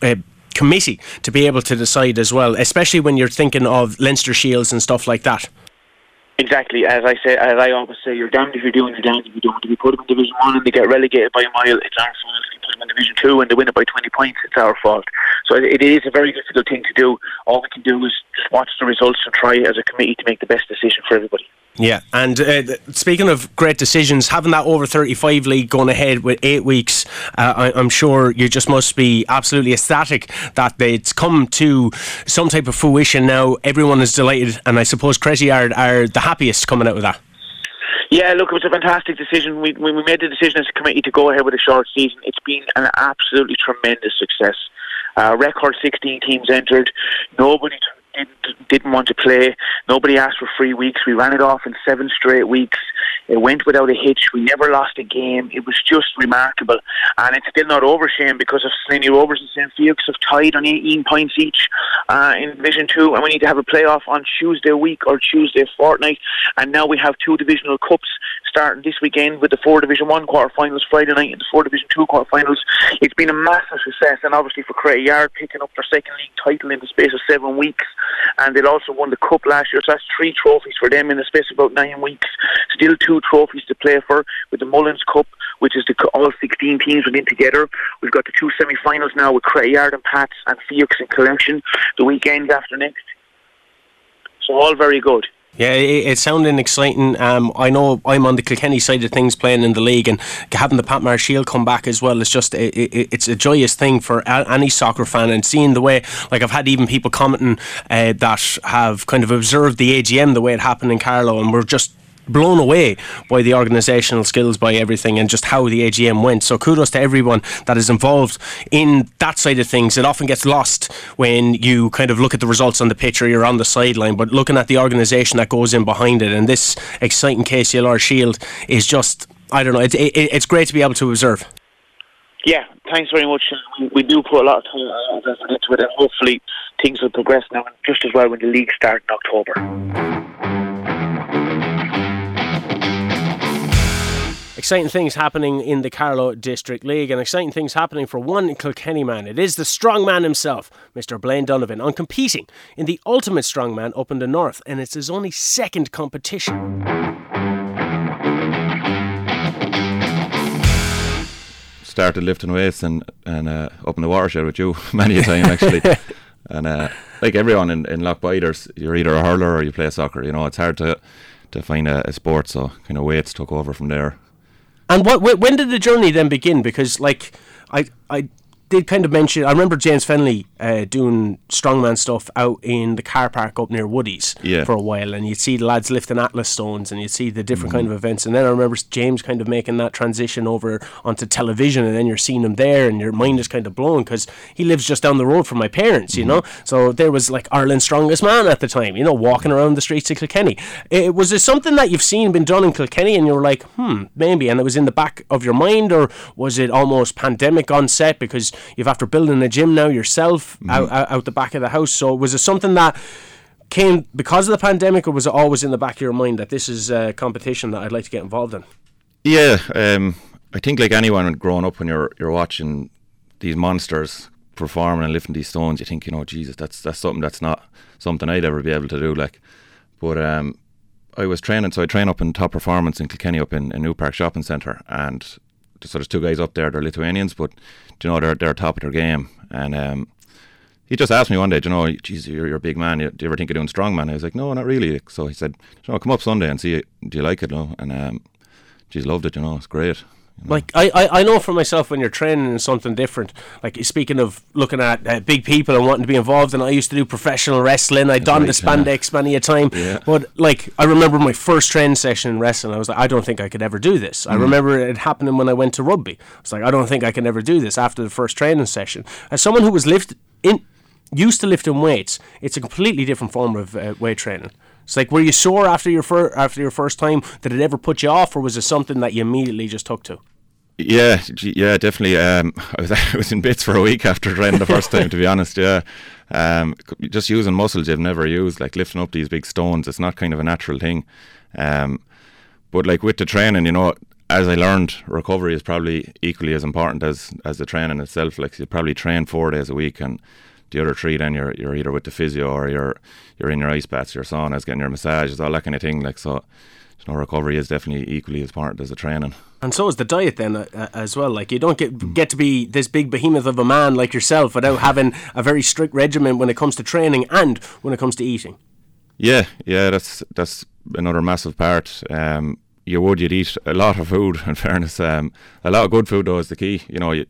[SPEAKER 1] uh, committee to be able to decide as well, especially when you're thinking of Leinster Shields and stuff like that.
[SPEAKER 9] Exactly, as I say, as I always say, you're damned if you're doing, you're damned if you don't. If you put them in Division One and they get relegated by a mile, it's our fault. If you put them in Division Two and they win it by 20 points, it's our fault. So it is a very difficult thing to do. All we can do is just watch the results and try as a committee to make the best decision for everybody.
[SPEAKER 1] Yeah, and uh, speaking of great decisions, having that over 35 league going ahead with eight weeks, uh, I, am sure you just must be absolutely ecstatic that it's come to some type of fruition now. Everyone is delighted, and I suppose Cretty are, are the happiest coming out of that.
[SPEAKER 9] Yeah, look, it was a fantastic decision. We, we made the decision as a committee to go ahead with a short season. It's been an absolutely tremendous success. Uh, record 16 teams entered. Nobody didn't, want to play. Nobody asked for three weeks. We ran it off in seven straight weeks. It went without a hitch. We never lost a game. It was just remarkable. And it's still not over, Shane, because of Slaney Rovers and St. Felix have tied on 18 points each uh, in Division 2. And we need to have a playoff on Tuesday week or Tuesday fortnight. And now we have two divisional cups starting this weekend with the four Division 1 quarterfinals Friday night and the four Division 2 quarterfinals. It's been a massive success. And obviously for Crettyard picking up their second league title in the space of seven weeks. And they also won the cup last year. So that's three trophies for them in the space of about nine weeks. Still two two trophies to play for with the Mullins Cup, which is the all 16 teams within together. We've got the two semi-finals now with Crettyard and Pats and Felix and Collection the weekend after next. So all very good.
[SPEAKER 1] Yeah, it's sounding exciting. Um, I know I'm on the Kilkenny side of things playing in the league, and having the Patmar Shield come back as well is just it, it, it's a joyous thing for any soccer fan. And seeing the way, like I've had even people commenting uh, that have kind of observed the AGM the way it happened in Carlow, and we're just blown away by the organisational skills, by everything, and just how the AGM went. So kudos to everyone that is involved in that side of things. It often gets lost when you kind of look at the results on the pitch or you're on the sideline, but looking at the organisation that goes in behind it, and this exciting KCLR Shield is just, I don't know, it's, it, it's great to be able to observe.
[SPEAKER 9] Yeah, thanks very much. We, we do put a lot of time into it, and hopefully things will progress now, just as well when the league starts in October.
[SPEAKER 1] Exciting things happening in the Carlow District League and exciting things happening for one Kilkenny man. It is the strongman himself, Mr. Blaine Donovan, on competing in the Ultimate Strongman up in the North, and it's his only second competition.
[SPEAKER 10] Started lifting weights and, and uh, up in the watershed with you *laughs* many a time actually. *laughs* and uh, like everyone in, in Loughbyters, you're either a hurler or you play soccer. You know, it's hard to to find a, a sport, so kind of weights took over from there.
[SPEAKER 1] And what when did the journey then begin? Because like I I did kind of mention. I remember James Fennelly uh, doing strongman stuff out in the car park up near Woody's
[SPEAKER 10] yeah.
[SPEAKER 1] for a while, and you'd see the lads lifting Atlas stones, and you'd see the different mm-hmm. kind of events. And then I remember James kind of making that transition over onto television, and then you're seeing him there, and your mind is kind of blown because he lives just down the road from my parents, you mm-hmm. know. So there was like Ireland's strongest man at the time, you know, walking around the streets of Kilkenny. It was it something that you've seen been done in Kilkenny, and you were like, hmm, maybe, and it was in the back of your mind, or was it almost pandemic on set because you've after building a gym now yourself mm-hmm. out, out, out the back of the house. So was it something that came because of the pandemic, or was it always in the back of your mind that this is a competition that I'd like to get involved in?
[SPEAKER 10] Yeah, um, I think like anyone growing up when you're you're watching these monsters performing and lifting these stones, you think you know, Jesus, that's that's something that's not something I'd ever be able to do. Like, but um, I was training, so I train up in top performance in Kilkenny up in, in New Park Shopping Centre, and so there's two guys up there, they're Lithuanians, but you know they're they're top of their game, and um, he just asked me one day, you know, geez, you're, you're a big man. Do you ever think of doing strongman? I was like, no, not really. So he said, you know, come up Sunday and see, do you like it? No. And um, she's loved it. You know, it's great.
[SPEAKER 1] Like I, I, I know for myself when you're training in something different. Like speaking of looking at uh, big people and wanting to be involved, and I used to do professional wrestling. I donned right, the spandex yeah. many a time. Yeah. But like I remember my first training session in wrestling, I was like, I don't think I could ever do this. Mm. I remember it happening when I went to rugby. I was like, I don't think I can ever do this after the first training session. As someone who was lifted in used to lifting weights, it's a completely different form of uh, weight training. It's like, were you sore after your fir- after your first time? Did it ever put you off, or was it something that you immediately just took to?
[SPEAKER 10] Yeah, yeah, definitely. Um, *laughs* I was I was in bits for a week after training the first time. To be honest, yeah, um, just using muscles you've never used, like lifting up these big stones. It's not kind of a natural thing. Um, but like with the training, you know, as I learned, recovery is probably equally as important as as the training itself. Like you probably train four days a week, and the other three then you're you're either with the physio or you're you're in your ice baths, your saunas, getting your massages, all that kind of thing. Like so, you know, recovery is definitely equally as important as the training.
[SPEAKER 1] And so is the diet then uh, uh, as well. Like you don't get get to be this big behemoth of a man like yourself without having a very strict regimen when it comes to training and when it comes to eating.
[SPEAKER 10] Yeah, yeah, that's that's another massive part. Um, you would you'd eat a lot of food. *laughs* In fairness, um, a lot of good food though is the key. You know, you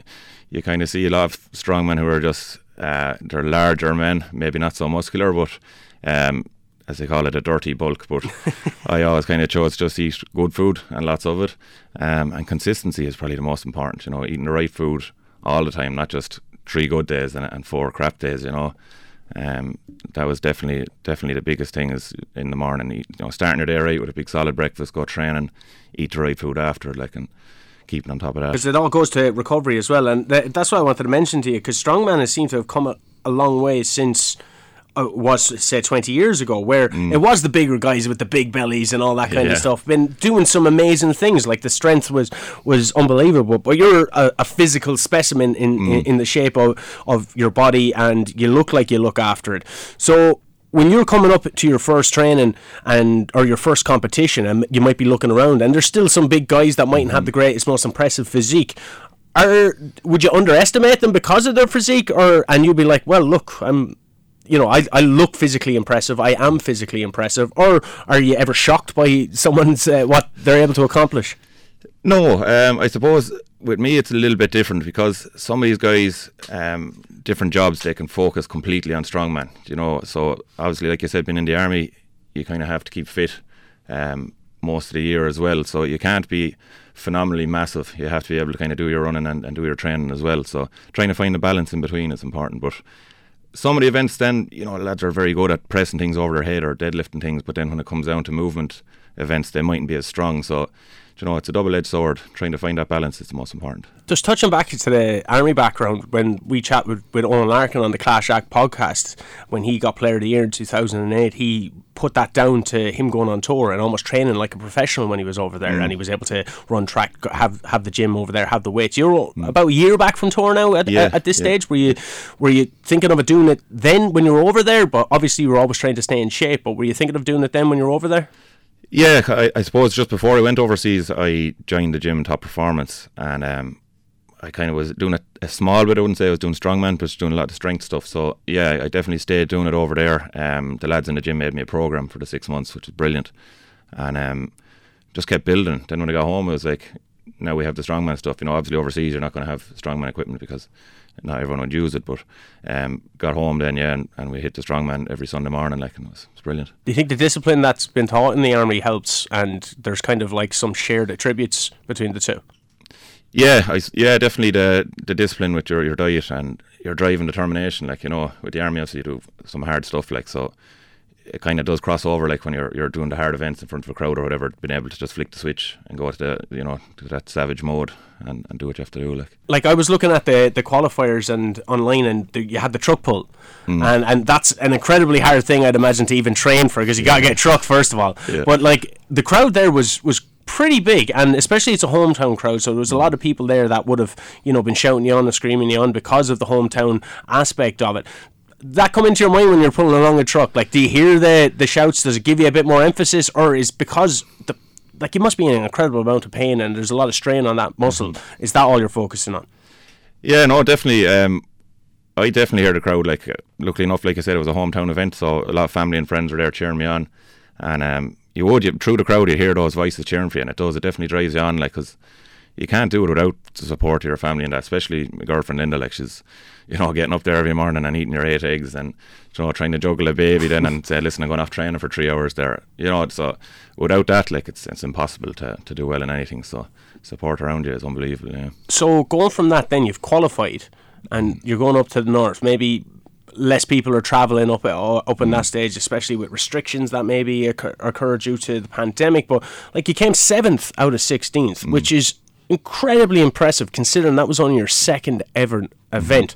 [SPEAKER 10] you kind of see a lot of strong men who are just uh, they're larger men, maybe not so muscular, but um, as they call it, a dirty bulk. But *laughs* I always kind of chose just eat good food and lots of it. Um, and consistency is probably the most important. You know, eating the right food all the time, not just three good days and, and four crap days. You know, um, that was definitely definitely the biggest thing is in the morning. You know, starting your day right with a big solid breakfast, go training, eat the right food after, like and keeping on top of that.
[SPEAKER 1] Because it all goes to recovery as well, and th- that's what I wanted to mention to you. Because strongman has seemed to have come a, a long way since. Uh, was say 20 years ago where mm. it was the bigger guys with the big bellies and all that kind yeah. of stuff been doing some amazing things like the strength was was unbelievable but you're a, a physical specimen in, mm. in, in the shape of, of your body and you look like you look after it so when you're coming up to your first training and or your first competition and you might be looking around and there's still some big guys that mightn't mm-hmm. have the greatest most impressive physique. Are would you underestimate them because of their physique? Or and you'd be like well look I'm you know I, I look physically impressive. I am physically impressive. Or are you ever shocked by someone's uh, what they're able to accomplish?
[SPEAKER 10] No um, I suppose with me it's a little bit different because some of these guys um, different jobs they can focus completely on strongman you know? So obviously like you said being in the army you kind of have to keep fit um, most of the year as well. So you can't be phenomenally massive. You have to be able to kind of do your running and, and do your training as well. So trying to find a balance in between is important. But some of the events then you know lads are very good at pressing things over their head or deadlifting things. But then when it comes down to movement events they mightn't be as strong. So you know, it's a double edged sword. Trying to find that balance is the most important.
[SPEAKER 1] Just touching back to the army background, when we chat with, with Owen Larkin on the Clash Act podcast, when he got Player of the Year in 2008, he put that down to him going on tour and almost training like a professional when he was over there, mm. and he was able to run track, have have the gym over there, have the weights. You're mm. about a year back from tour now. At, yeah, at, this yeah. stage, were you were you thinking of doing it then when you were over there? But obviously, you were always trying to stay in shape. But were you thinking of doing it then when you were over there?
[SPEAKER 10] Yeah, I, I, suppose just before I went overseas, I joined the gym Top Performance, and um, I kind of was doing a, a, small bit. I wouldn't say I was doing strongman, but doing a lot of strength stuff. So yeah, I definitely stayed doing it over there. Um, the lads in the gym made me a program for the six months, which was brilliant, and um, just kept building. Then when I got home, it was like, now we have the strongman stuff. You know, obviously overseas, you're not going to have strongman equipment because not everyone would use it, but um, got home then, yeah, and, and we hit the strongman every Sunday morning, like, and it was, it was brilliant.
[SPEAKER 1] Do you think the discipline that's been taught in the army helps, and there's kind of like some shared attributes between the two?
[SPEAKER 10] Yeah, I, yeah, definitely the the discipline with your, your diet and your drive and determination. Like you know, with the army, obviously you do some hard stuff. Like so, it kind of does cross over like when you're you're doing the hard events in front of a crowd or whatever being able to just flick the switch and go to the you know to that savage mode and, and do what you have to do like
[SPEAKER 1] like I was looking at the the qualifiers and online and the, you had the truck pull mm. and and that's an incredibly hard thing I'd imagine to even train for because you got to get a truck first of all yeah. but like the crowd there was was pretty big, and especially it's a hometown crowd. So there was a lot of people there that would have, you know, been shouting you on and screaming you on because of the hometown aspect of it that come into your mind when you're pulling along a truck? Like, do you hear the the shouts? Does it give you a bit more emphasis, or is because the like you must be in an incredible amount of pain and there's a lot of strain on that muscle? Mm-hmm. Is that all you're focusing on?
[SPEAKER 10] Yeah, no, definitely. Um, I definitely hear the crowd. Like, luckily enough, like I said, it was a hometown event, so a lot of family and friends were there cheering me on, and um, you would you, through the crowd you hear those voices cheering for you, and it does. It definitely drives you on, like because you can't do it without the support of your family and that. Especially my girlfriend Linda, like she's you know getting up there every morning and eating your eight eggs and you know trying to juggle a baby then and say, listen, I'm going off training for three hours there. You know, so without that, like it's it's impossible to to do well in anything. So support around you is unbelievable. Yeah.
[SPEAKER 1] So going from that, then you've qualified and you're going up to the north. Maybe less people are travelling up uh, up in that stage, especially with restrictions that maybe occur, occur due to the pandemic. But like you came seventh out of sixteenth, mm. which is incredibly impressive considering that was only your second ever event.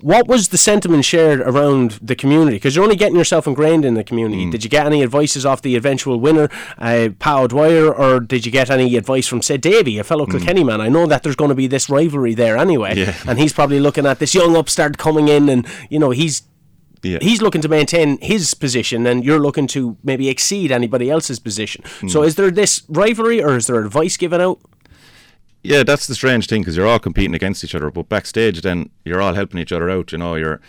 [SPEAKER 1] What was the sentiment shared around the community? Because you're only getting yourself ingrained in the community. Mm. Did you get any advices off the eventual winner, uh, Pa O'Dwyer, or did you get any advice from, say, Davy, a fellow mm. Kilkenny man? I know that there's going to be this rivalry there anyway,
[SPEAKER 10] yeah.
[SPEAKER 1] and he's probably looking at this young upstart coming in, and you know he's
[SPEAKER 10] yeah.
[SPEAKER 1] He's looking to maintain his position, and you're looking to maybe exceed anybody else's position. Mm. So, is there this rivalry, or is there advice given out?
[SPEAKER 10] Yeah, that's the strange thing because you're all competing against each other, but backstage, then you're all helping each other out. You know, you're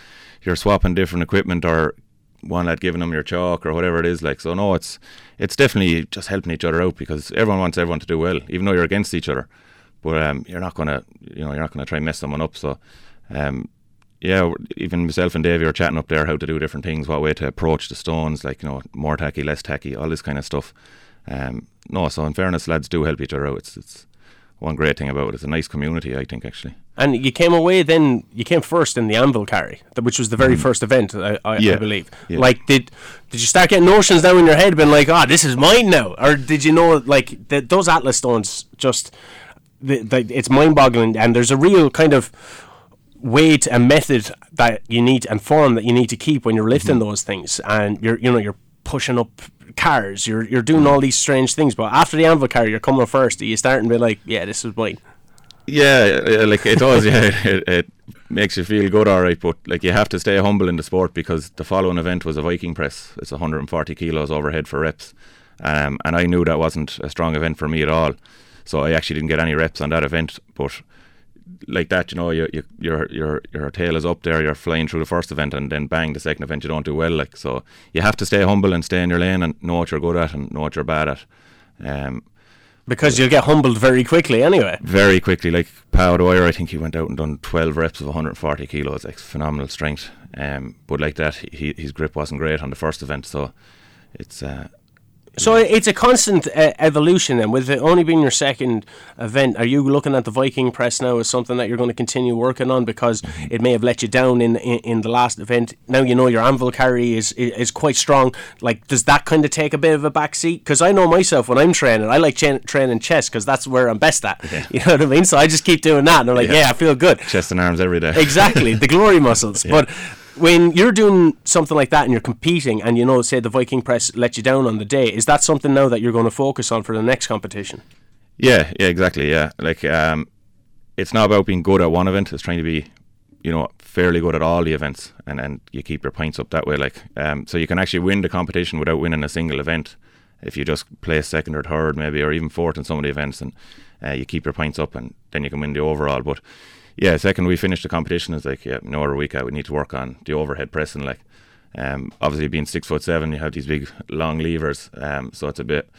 [SPEAKER 10] you're swapping different equipment, or one lad giving them your chalk, or whatever it is. Like, so no, it's it's definitely just helping each other out because everyone wants everyone to do well, even though you're against each other. But um, you're not gonna, you know, you're not gonna try and mess someone up. So, um, yeah, even myself and Davey were chatting up there how to do different things, what way to approach the stones, like you know, more tacky, less tacky, all this kind of stuff. Um, no, so in fairness, lads do help each other out. It's it's one great thing about it. It's a nice community, I think, actually.
[SPEAKER 1] And you came away then. You came first in the Anvil carry, which was the very mm. first event, I, I,
[SPEAKER 10] yeah.
[SPEAKER 1] I believe. Yeah. Like, did did you start getting notions now in your head, being like, "Oh, this is mine now," or did you know, like, the, those Atlas stones just, the, the, it's mind-boggling, and there's a real kind of weight and method that you need and form that you need to keep when you're lifting mm-hmm. those things, and you're, you know, you're pushing up cars. You're you're doing all these strange things, but after the anvil car, you're coming first. You start and be like, yeah, this is mine.
[SPEAKER 10] Yeah, like it does. *laughs* Yeah, it, it makes you feel good, all right. But like you have to stay humble in the sport because the following event was a Viking press. It's 140 kilos overhead for reps, um, and I knew that wasn't a strong event for me at all. So I actually didn't get any reps on that event, but like that, you know, you, you, your your your tail is up there, you're flying through the first event, and then bang, the second event you don't do well. Like so, you have to stay humble and stay in your lane and know what you're good at and know what you're bad at. Um,
[SPEAKER 1] because you'll get humbled very quickly anyway.
[SPEAKER 10] Very quickly, like Pa O'Dwyer, I think he went out and done 12 reps of 140 kilos, like phenomenal strength. Um, but like that, he, his grip wasn't great on the first event, so it's uh,
[SPEAKER 1] so it's a constant uh, evolution, and with it only being your second event, are you looking at the Viking press now as something that you're going to continue working on because it may have let you down in in, in the last event? Now you know your anvil carry is, is, is quite strong. Like, does that kind of take a bit of a back seat? Because I know myself when I'm training, I like cha- training chest because that's where I'm best at. Yeah. *laughs* You know what I mean? So I just keep doing that, and I'm like, yeah, yeah I feel good.
[SPEAKER 10] Chest and arms every day.
[SPEAKER 1] exactly, the glory muscles, *laughs* yeah. but when you're doing something like that and you're competing and you know say the Viking press let you down on the day is that something now that you're going to focus on for the next competition?
[SPEAKER 10] Yeah yeah exactly yeah. Like um it's not about being good at one event it's trying to be you know fairly good at all the events and and you keep your points up that way like um so you can actually win the competition without winning a single event if you just place second or third maybe or even fourth in some of the events and uh, you keep your points up and then you can win the overall but yeah, second we finished the competition, it's like yeah, no other week out. We need to work on the overhead pressing. Like, um, obviously being six foot seven, you have these big long levers, um, so it's a bit.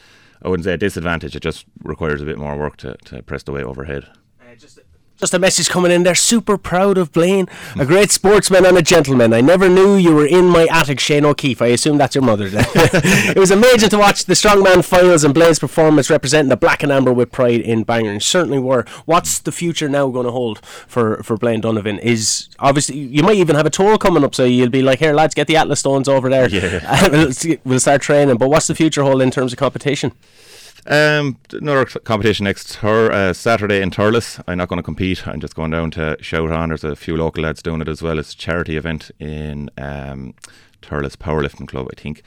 [SPEAKER 10] I wouldn't say a disadvantage. It just requires a bit more work to, to press the weight overhead.
[SPEAKER 1] Uh, just just a message coming in They're Super proud of Blaine, a great sportsman and a gentleman. I never knew you were in my attic, Shane O'Keefe. I assume that's your mother. Then. *laughs* it was amazing to watch the strongman finals and Blaine's performance representing the black and amber with pride in Bangor. And certainly were. What's the future now going to hold for for Blaine Donovan? Is obviously you might even have a tour coming up, so you'll be like, here lads, get the Atlas stones over there.
[SPEAKER 10] Yeah. *laughs*
[SPEAKER 1] we'll start training. But what's the future hold in terms of competition?
[SPEAKER 10] Um, another competition next her uh, Saturday in Thurles. I'm not going to compete. I'm just going down to shout on. There's a few local lads doing it as well. It's a charity event in um, Thurles Powerlifting Club, I think.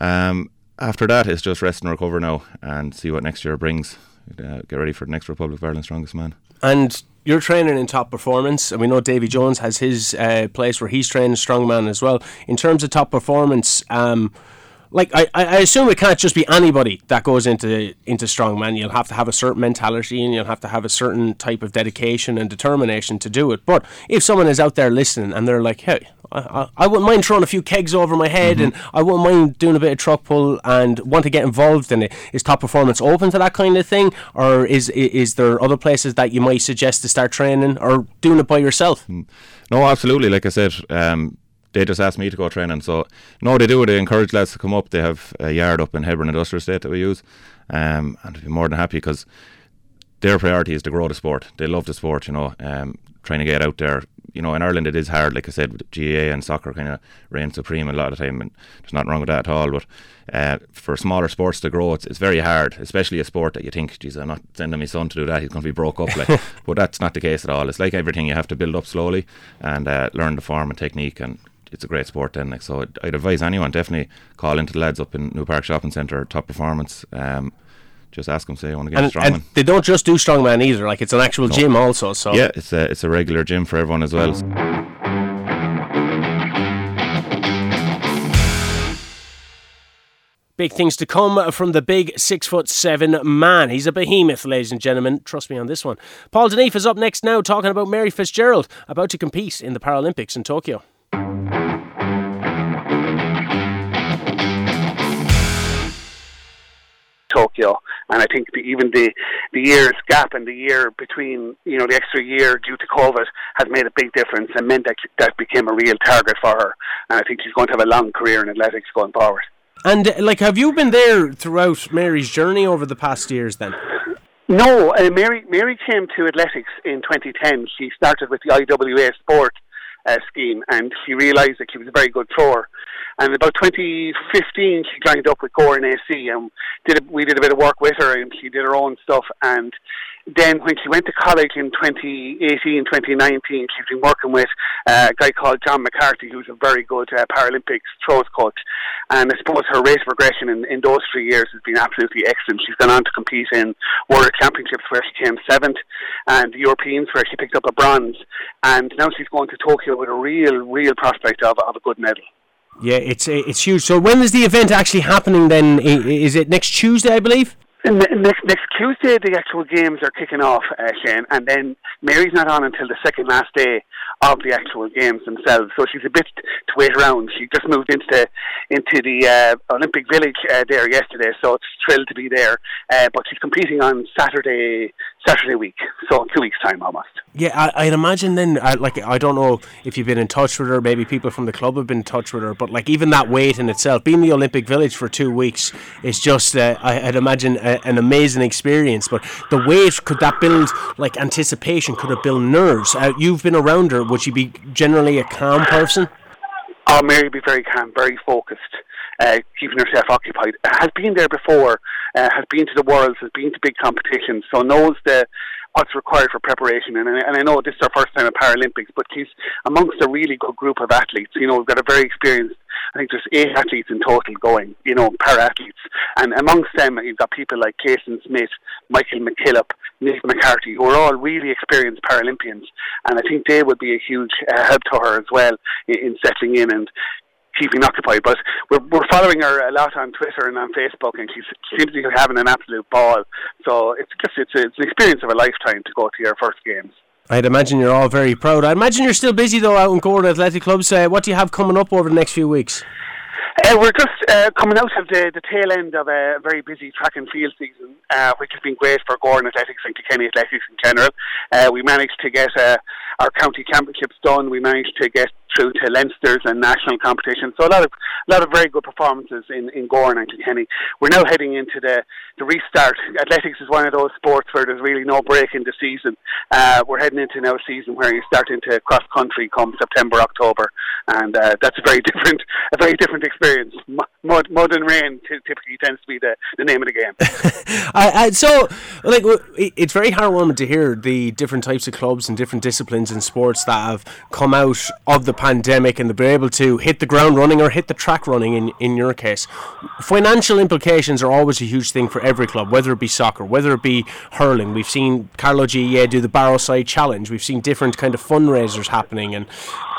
[SPEAKER 10] Um, after that, it's just rest and recover now and see what next year brings. Uh, get ready for the next Republic of Ireland Strongest Man.
[SPEAKER 1] And you're training in top performance, and we know Davy Jones has his uh, place where he's training strongman as well. In terms of top performance, um, like I, I assume it can't just be anybody that goes into into strongman. You'll have to have a certain mentality and you'll have to have a certain type of dedication and determination to do it. But if someone is out there listening and they're like, "Hey, I, I, wouldn't mind throwing a few kegs over my head mm-hmm. and I wouldn't mind doing a bit of truck pull and want to get involved in it," is top performance open to that kind of thing, or is is there other places that you might suggest to start training or doing it by yourself?
[SPEAKER 10] Mm. No, absolutely. Like I said, um, they just asked me to go training. So no, they do. They encourage lads to come up. They have a yard up in Hebron Industrial Estate that we use, um, and I'd be more than happy because their priority is to grow the sport. They love the sport, you know, um, trying to get out there. You know, in Ireland it is hard, like I said, with GAA and soccer kind of reign supreme a lot of the time, and there's nothing wrong with that at all. But uh, for smaller sports to grow, it's, it's very hard, especially a sport that you think, geez, I'm not sending my son to do that, he's going to be broke up. Like, *laughs* but that's not the case at all. It's like everything, you have to build up slowly and uh, learn the form and technique and it's a great sport then. Like so, I'd, I'd, advise anyone definitely call into the lads up in New Park Shopping Centre, Top Performance. Um, just ask them say I want to get and, strongman. And
[SPEAKER 1] they don't just do strongman either. Like it's an actual no. gym also. So
[SPEAKER 10] yeah, it's a it's a regular gym for everyone as well.
[SPEAKER 1] Big things to come from the big six foot seven man. He's a behemoth, ladies and gentlemen. Trust me on this one. Paul Deneve is up next now, talking about Mary Fitzgerald about to compete in the Paralympics in Tokyo.
[SPEAKER 11] Tokyo. And I think the, even the the year's gap and the year between you know the extra year due to COVID has made a big difference and meant that that became a real target for her. And I think she's going to have a long career in athletics going forward.
[SPEAKER 1] And uh, like, have you been there throughout Mary's journey over the past years? Then.
[SPEAKER 11] No, uh, Mary. Mary came to athletics in 2010. She started with the IWA Sport uh, scheme, and she realised that she was a very good thrower. And about 2015, she joined up with Gowran AC, and did a, we did a bit of work with her, and she did her own stuff. And then when she went to college in 2018, 2019, she's been working with uh, a guy called John McCarthy, who's a very good uh, Paralympics throws coach. And I suppose her race progression in, in those three years has been absolutely excellent. She's gone on to compete in World Championships where she came seventh, and the Europeans where she picked up a bronze. And now she's going to Tokyo with a real, real prospect of, of a good medal.
[SPEAKER 1] Yeah, it's it's huge. So when is the event actually happening? Then is it next Tuesday, I believe?
[SPEAKER 11] Next, next Tuesday, the actual games are kicking off, uh, Shane, and then Mary's not on until the second last day of the actual games themselves. So she's a bit to wait around. She just moved into into the uh, Olympic Village uh, there yesterday, so it's thrilled to be there. Uh, but she's competing on Saturday Saturday week, so two weeks time almost.
[SPEAKER 1] Yeah, I, would imagine then. I, like I don't know if you've been in touch with her. Maybe people from the club have been in touch with her. But like even that wait in itself, being the Olympic Village for two weeks is just. Uh, I, would imagine a, an amazing experience. But the wait could that build like anticipation? Could it build nerves? Uh, you've been around her would she be generally a calm person?
[SPEAKER 11] Oh, Mary would be very calm, very focused, uh, keeping herself occupied. Has been there before, uh, has been to the Worlds, has been to big competitions, so knows the what's required for preparation. And, and I know this is our first time at Paralympics, but she's amongst a really good group of athletes. You know, we've got a very experienced, I think there's eight athletes in total going, you know, para athletes. And amongst them, you've got people like Jason Smith, Michael McKillop, Nick McCarthy, who are all really experienced Paralympians. And I think they would be a huge uh, help to her as well in, in settling in and keeping occupied. But we're, we're following her a lot on Twitter and on Facebook, and she seems to be having an absolute ball. So it's just it's, a, it's an experience of a lifetime to go to your first games.
[SPEAKER 1] I'd imagine you're all very proud. I imagine you're still busy though out in Gowran Athletic Clubs. Uh, what do you have coming up over the next few weeks?
[SPEAKER 11] Uh, we're just uh, coming out of the, the tail end of a very busy track and field season, uh, which has been great for Gowran Athletics and Kilkenny Athletics in general. Uh, we managed to get uh, our county championships done. We managed to get through to Leinster's and national competitions. So a lot of a lot of very good performances in in Gowran and Kilkenny. We're now heading into the the restart. Athletics is one of those sports where there's really no break in the season. Uh, we're heading into now a season where you start into cross country come September October, and uh, that's a very *laughs* different a very different experience. Mud, mud and rain t- typically tends to be the, the name of the game. *laughs*
[SPEAKER 1] I, I, so like it's very heartwarming to hear the different types of clubs and different disciplines in sports that have come out of the pandemic and they've been able to hit the ground running or hit the track running in, in your case. Financial implications are always a huge thing for every club, whether it be soccer, whether it be hurling. We've seen Carlow GAA do the Barrow Side Challenge. We've seen different kind of fundraisers happening and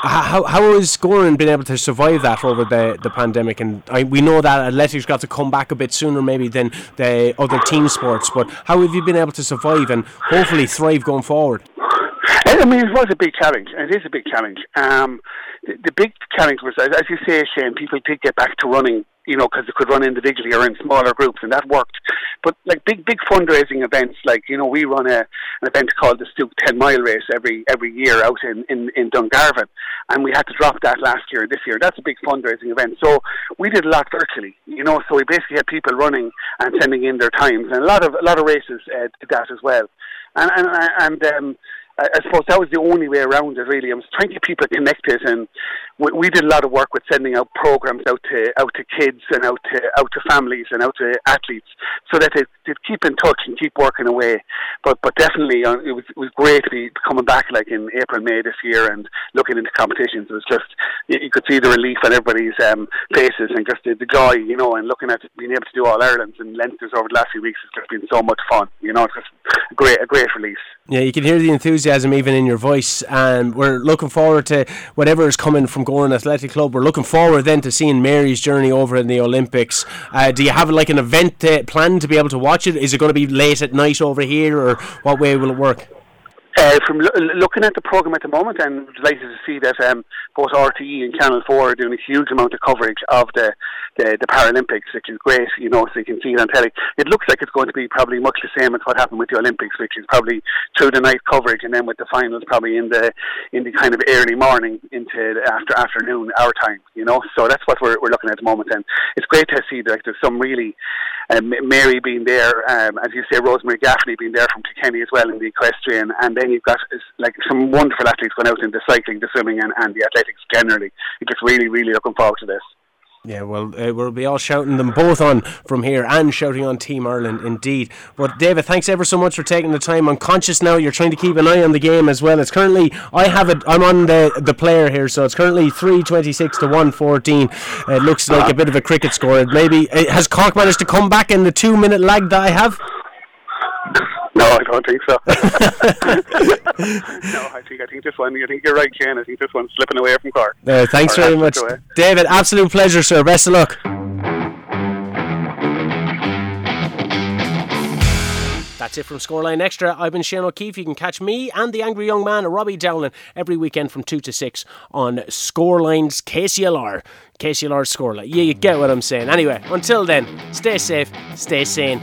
[SPEAKER 1] how how has Gowran been able to survive that over the, the pandemic? And I, we know that athletics got to come back a bit sooner maybe than the other team sports. But how have you been able to survive and hopefully thrive going forward?
[SPEAKER 11] I mean, it was a big challenge. It is a big challenge. Um, the, the big challenge was, as you say, Shane, people did get back to running you know, because they could run individually or in smaller groups, and that worked. But like big, big fundraising events, like you know, we run a an event called the Stoop Ten Mile Race every every year out in in, in Dungarvan, and we had to drop that last year. This year, that's a big fundraising event. So we did a lot virtually, you know. So we basically had people running and sending in their times, and a lot of a lot of races uh, did that as well. And and and um, I, suppose that was the only way around it. Really, I was trying to get people connected, and we, we did a lot of work with sending out programs out to out to kids and out to out to families and out to athletes, so that they, keep in touch and keep working away. But but definitely, uh, it was it was great to be coming back like in April May this year and looking into competitions. It was just you, you could see the relief on everybody's um, faces and just the, the joy, you know, and looking at being able to do all Ireland's and Leinster's over the last few weeks has just been so much fun. You know, it's just a great a great release.
[SPEAKER 1] Yeah, you can hear the enthusiasm even in your voice, and we're looking forward to whatever is coming from Gowran Athletic Club. We're looking forward then to seeing Mary's journey over in the Olympics. Uh, do you have like an event uh, planned to be able to watch it? Is it going to be late at night over here, or what way will it work?
[SPEAKER 11] Uh, from lo- looking at the program at the moment, I'm delighted to see that um, both RTE and Channel Four are doing a huge amount of coverage of the, the, the Paralympics, which is great. You know, so you can see it on telly. It looks like it's going to be probably much the same as what happened with the Olympics, which is probably through the night coverage, and then with the finals probably in the in the kind of early morning into after afternoon our time. You know, so that's what we're, we're looking at the moment, and it's great to see like, there's some really um, Mary being there, um, as you say, Rosemary Gaffney being there from Kilkenny as well in the equestrian, and then you've got like some wonderful athletes going out into cycling, the swimming, and, and the athletics generally. Just really, really looking forward to this.
[SPEAKER 1] Yeah, well, uh, we'll be all shouting them both on from here and shouting on Team Ireland indeed. But David, thanks ever so much for taking the time. I'm conscious now you're trying to keep an eye on the game as well. It's currently I have it. I'm on the the player here, so it's currently three twenty six to one fourteen. It looks like a bit of a cricket score. Maybe uh, has Cork managed to come back in the two minute lag that I have?
[SPEAKER 11] No, I don't think so. *laughs* no, I think I think this one. I think you're right, Ken. I think this one's slipping away from Cork.
[SPEAKER 1] Uh, thanks
[SPEAKER 11] Or
[SPEAKER 1] very much,
[SPEAKER 11] away.
[SPEAKER 1] David. Absolute pleasure, sir. Best of luck. That's it from Scoreline Extra. I've been Shane O'Keefe. You can catch me and the angry young man, Robbie Dowling, every weekend from 2 to 6 on Scoreline's KCLR. KCLR Scoreline. Yeah, you get what I'm saying. Anyway, until then, stay safe, stay sane,